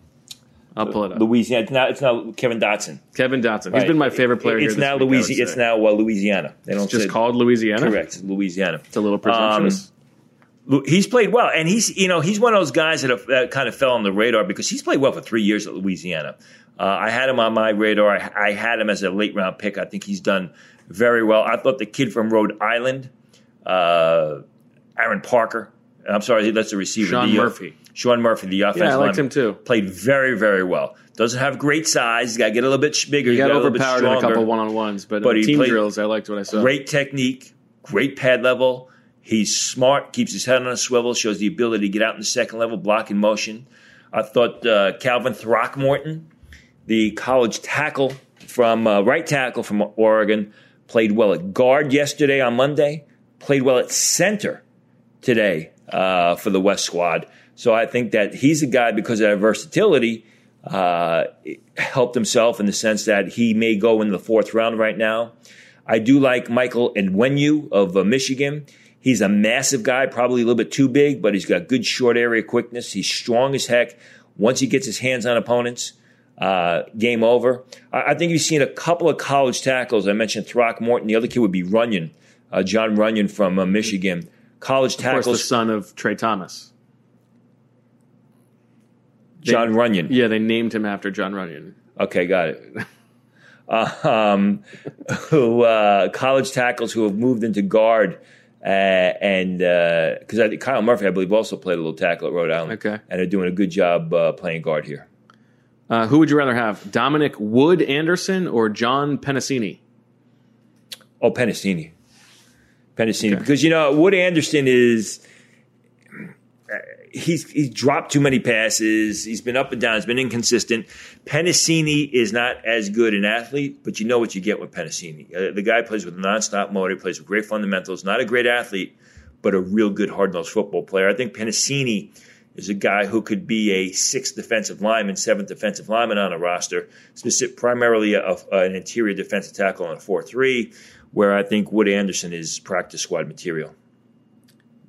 I'll pull it up. Louisiana. It's now, it's now Kevin Dotson. Kevin Dotson. He's been my favorite player. It's here this now week, I would Louisiana. It's now Louisiana. They don't It's just called Louisiana. correct. Louisiana. It's a little presumptuous. Lu- He's played well, and he's you know he's one of those guys that, have, that kind of fell on the radar because he's played well for three years at Louisiana. Uh, I had him on my radar. I, I had him as a late round pick. I think he's done very well. I thought the kid from Rhode Island, uh, Aaron Parker. I'm sorry, that's the receiver. Sean the, uh, Murphy. Sean Murphy, the offensive yeah, I liked lineman, him too. Played very very well. Doesn't have great size. He's got to get a little bit bigger. He got a bit overpowered in a couple one on ones, but, But he team drills, I liked what I saw. Great technique, great pad level. He's smart, keeps his head on a swivel, shows the ability to get out in the second level, block in motion. I thought uh, Calvin Throckmorton, the college tackle from uh, right tackle from Oregon, played well at guard yesterday on Monday, played well at center today uh, for the West squad. So I think that he's a guy because of that versatility uh, helped himself in the sense that he may go in the fourth round right now. I do like Michael Onwenu of uh, Michigan. He's a massive guy, probably a little bit too big, but he's got good short area quickness. He's strong as heck. Once he gets his hands on opponents, uh, game over. I, I think you've seen a couple of college tackles. I mentioned Throckmorton. The other kid would be Runyan, uh, John Runyan from uh, Michigan. College Of course, the tackles, son of Trey Thomas. John Runyan. Yeah, they named him after John Runyan. Okay, got it. Uh, um, who uh, college tackles who have moved into guard, uh, and because think Kyle Murphy, I believe, also played a little tackle at Rhode Island. Okay. and are doing a good job uh, playing guard here. Uh, who would you rather have, Dominic Wood Anderson or John Penisini? Oh, Penisini, Penisini, Okay. because you know Wood Anderson is. He's he's dropped too many passes. He's been up and down. He's been inconsistent. Penisini is not as good an athlete, but you know what you get with Penisini. Uh, the guy plays with nonstop motor. He Plays with great fundamentals. Not a great athlete, but a real good hard nosed football player. I think Penisini is a guy who could be a sixth defensive lineman, seventh defensive lineman on a roster, specific, primarily a, a- an interior defensive tackle on a four three. Where I think Wood Anderson is practice squad material.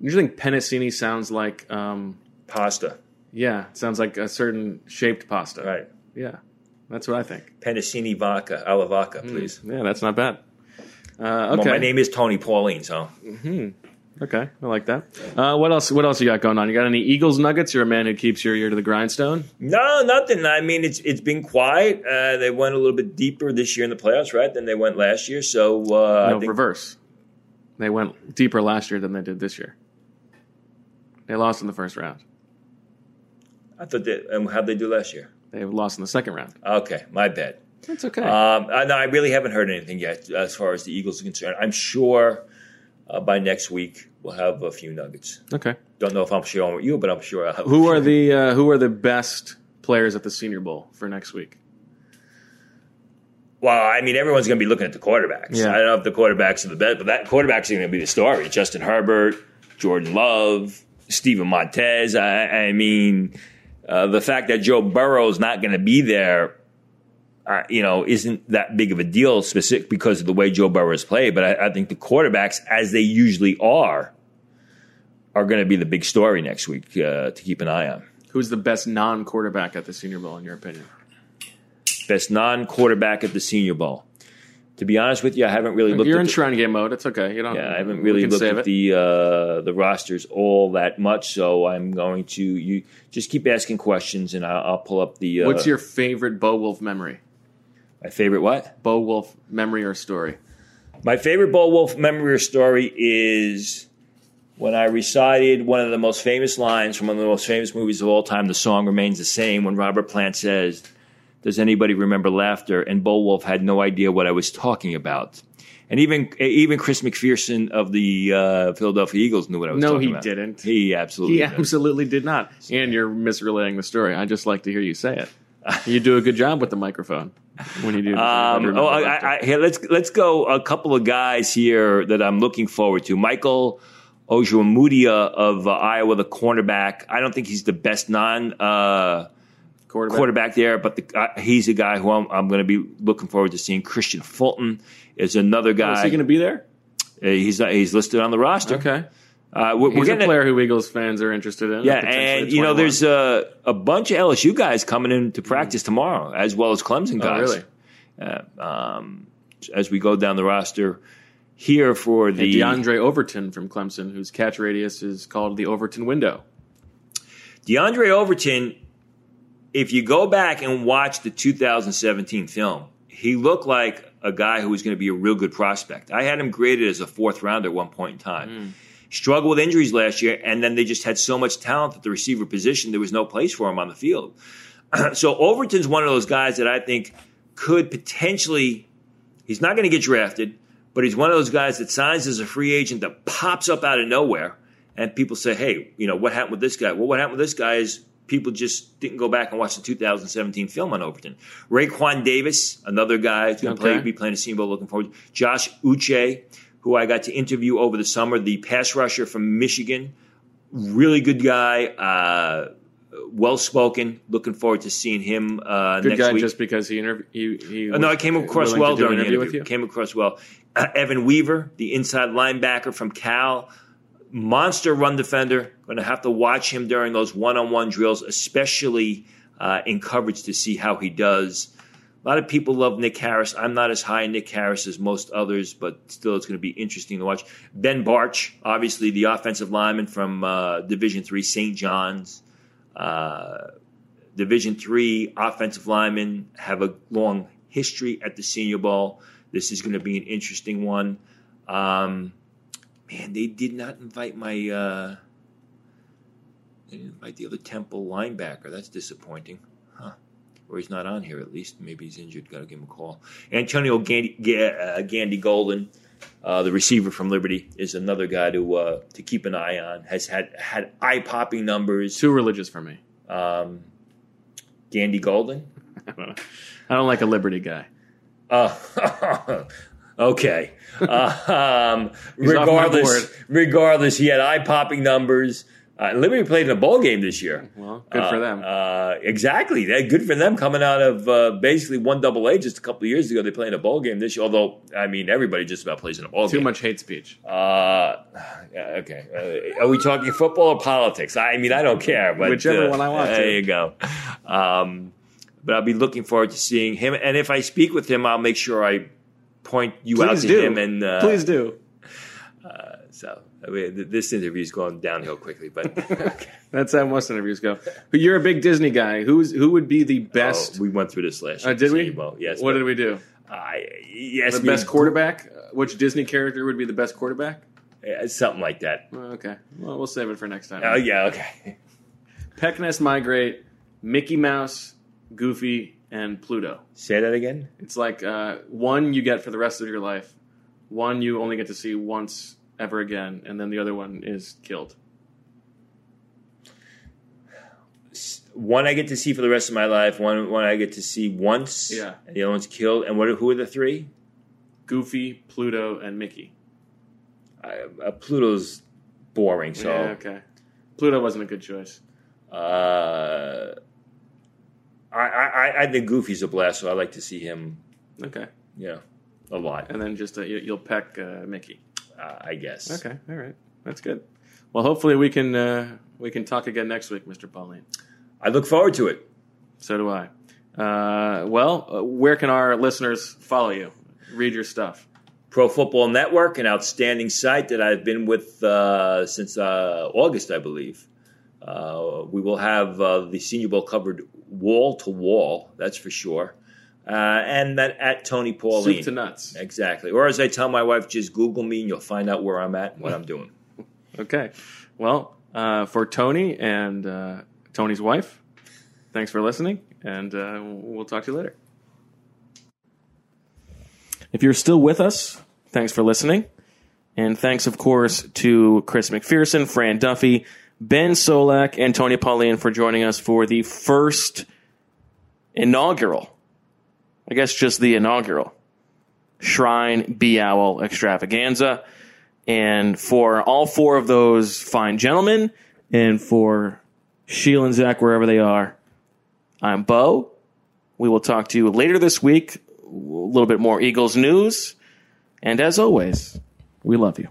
You think Penisini sounds like, um, Pasta, yeah, it sounds like a certain shaped pasta. right? Yeah, that's what I think. Penisini vodka, alla vodka, please. Yeah, that's not bad. Uh, Well, okay. my name is Tony Pauline, so All Okay, I like that. Uh, what else? What else you got going on? You got any Eagles Nuggets? You're a man who keeps your ear to the grindstone. No, nothing. I mean, it's it's been quiet. Uh, they went a little bit deeper this year in the playoffs, right? Than they went last year. So uh, No, I think reverse. They went deeper last year than they did this year. They lost in the first round. I thought that. Um, how'd they do last year? They lost in the second round. Okay, my bad. That's okay. Um, I, no, I really haven't heard anything yet as far as the Eagles are concerned. I'm sure uh, by next week we'll have a few nuggets. okay. Don't know if I'm sharing with you, but I'm sure I'll. Who are the uh, Who are the best players at the Senior Bowl for next week? Well, I mean, everyone's going to be looking at the quarterbacks. Yeah. I don't know if the quarterbacks are the best, but that quarterbacks are going to be the story. Justin Herbert, Jordan Love, Steven Montez. I, I mean, uh, the fact that Joe Burrow's not going to be there, uh, you know, isn't that big of a deal specific because of the way Joe Burrow has played. But I, I think the quarterbacks, as they usually are, are going to be the big story next week uh, to keep an eye on. Who's the best non-quarterback at the Senior Bowl in your opinion? Best non-quarterback at the Senior Bowl. To be honest with you, I haven't really If looked. you're at in the- Shrine Game mode. It's okay. You don't. Yeah, I haven't really looked at it. the uh, the rosters all that much, so I'm going to you just keep asking questions, and I'll, I'll pull up the. Uh, What's your favorite Bo Wulf memory? my favorite? What Bo Wulf memory or story? my favorite Bo Wulf memory or story is when I recited one of the most famous lines from one of the most famous movies of all time. The song remains the same when Robert Plant says, "Does anybody remember laughter?" And Bo Wulf had no idea what I was talking about. And even even Chris McPherson of the uh, Philadelphia Eagles knew what I was No, talking he didn't. He absolutely He didn't. absolutely did not. And you're misrelaying the story. I just like to hear you say it. You do a good job with the microphone when you do. Um, oh, I. I, here, let's let's go. A couple of guys here that I'm looking forward to. Michael Ojemudia of uh, Iowa, the cornerback. I don't think he's the best non uh, quarterback. quarterback there, but the, uh, he's a guy who I'm, I'm going to be looking forward to seeing. Kristian Fulton is another Oh, guy. is he going to be there? Uh, he's not, he's listed on the roster. Okay. Uh, we're, we're He's a getting player who Eagles fans are interested in. yeah, and you know, there's a, a bunch of LSU guys coming in to practice tomorrow, as well as Clemson Oh, guys. really? Uh, um, as we go down the roster here for And the Diondre Overton from Clemson, whose catch radius is called the Overton window. Diondre Overton, if you go back and watch the 2017 film, he looked like a guy who was going to be a real good prospect. I had him graded as a fourth rounder at one point in time. Hmm. Struggled with injuries last year, and then they just had so much talent at the receiver position, there was no place for him on the field. so Overton's one of those guys that I think could potentially, he's not going to get drafted, but he's one of those guys that signs as a free agent that pops up out of nowhere. And people say, hey, you know, what happened with this guy? Well, what happened with this guy is people just didn't go back and watch the 2017 film on Overton. Raekwon Davis, another guy who's going to Okay. play, be playing a Senior Bowl, looking forward. Josh Uche, who I got to interview over the summer, the pass rusher from Michigan, really good guy, uh, well spoken. Looking forward to seeing him uh, Good next guy, week. just because he interviewed. He, he Uh, no, I came across well during the interview. with you. Came across well. Uh, Evan Weaver, the inside linebacker from Cal, monster run defender. Going to have to watch him during those one-on-one drills, especially uh, in coverage to see how he does. A lot of people love Nick Harris. I'm not as high in Nick Harris as most others, but still, it's going to be interesting to watch. Ben Bartch, obviously the offensive lineman from uh, Division Three, St. John's. Uh, Division three offensive linemen have a long history at the Senior Bowl. This is going to be an interesting one. Um, man, they did not invite my. Uh, they didn't invite the other Temple linebacker. That's disappointing, huh? Or he's not on here at least. Maybe he's injured. Got to give him a call. Antonio Gandy, Ga- uh, Gandy Golden, uh, the receiver from Liberty, is another guy to uh, to keep an eye on. Has had had eye popping numbers. Too religious for me. Um, Gandy Golden. I don't, know. I don't like a Liberty guy. Uh, okay. Uh, um, He's off my regardless, regardless, he had eye popping numbers. Uh, Liberty played in a bowl game this year. Well, good for Uh, them. Uh, exactly. That good for them coming out of uh, basically one double A just a couple of years ago. They played in a bowl game this year. Although I mean, everybody just about plays in a bowl Too game. much hate speech. Uh, yeah, okay. Uh, are we talking football or politics? I mean, I don't care. But Whichever one I want There to. you go. Um, but I'll be looking forward to seeing him. And if I speak with him, I'll make sure I point you out Please to do. him. And uh, Please do. So I mean, th- this interview's going downhill quickly, but That's how most interviews go. But you're a big Disney guy. Who's who would be the best? oh, we went through this last uh, year. did we? Well, yes. What but did we do? Yes, The best quarterback. Uh, Which Disney character would be the best quarterback? something like that. Uh, okay. Well, we'll save it for next time. Oh yeah, okay. Peck Nest Migrate, Mickey Mouse, Goofy, and Pluto. Say that again. It's like uh, one you get for the rest of your life, one you only get to see once ever again, and then the other one is killed. One I get to see for the rest of my life. One one I get to see once. Yeah. And the other one's killed. And what? Who are the three? Goofy, Pluto, and Mickey. Uh, uh, Pluto's boring. So. yeah, okay. Pluto wasn't a good choice. Uh, I, I I think Goofy's a blast, so I like to see him. Okay. Yeah, a lot. And then just uh, you- you'll peck uh, Mickey. Uh, I guess. Okay, all right, that's good. Well, hopefully we can uh, we can talk again next week, Mr. Pauline. I look forward to it. So do I. Uh, well, uh, where can our listeners follow you? Read your stuff. Pro Football Network, an outstanding site that I've been with uh, since uh, August, I believe. Uh, we will have uh, the Senior Bowl covered wall to wall, that's for sure. Uh, and that at Tony Pauline. Soup to nuts. Exactly. Or as I tell my wife, just Google me and you'll find out where I'm at and what I'm doing. Okay. Well, uh, for Tony and uh, Tony's wife, thanks for listening, and uh, we'll talk to you later. If you're still with us, thanks for listening. And thanks, of course, to Chris McPherson, Fran Duffy, Ben Solak, and Tony Pauline for joining us for the first inaugural, I guess just the inaugural, Shrine Bee Owl extravaganza. And for all four of those fine gentlemen, and for Sheil and Zach, wherever they are, I'm Bo. We will talk to you later this week. A little bit more Eagles news. And as always, we love you.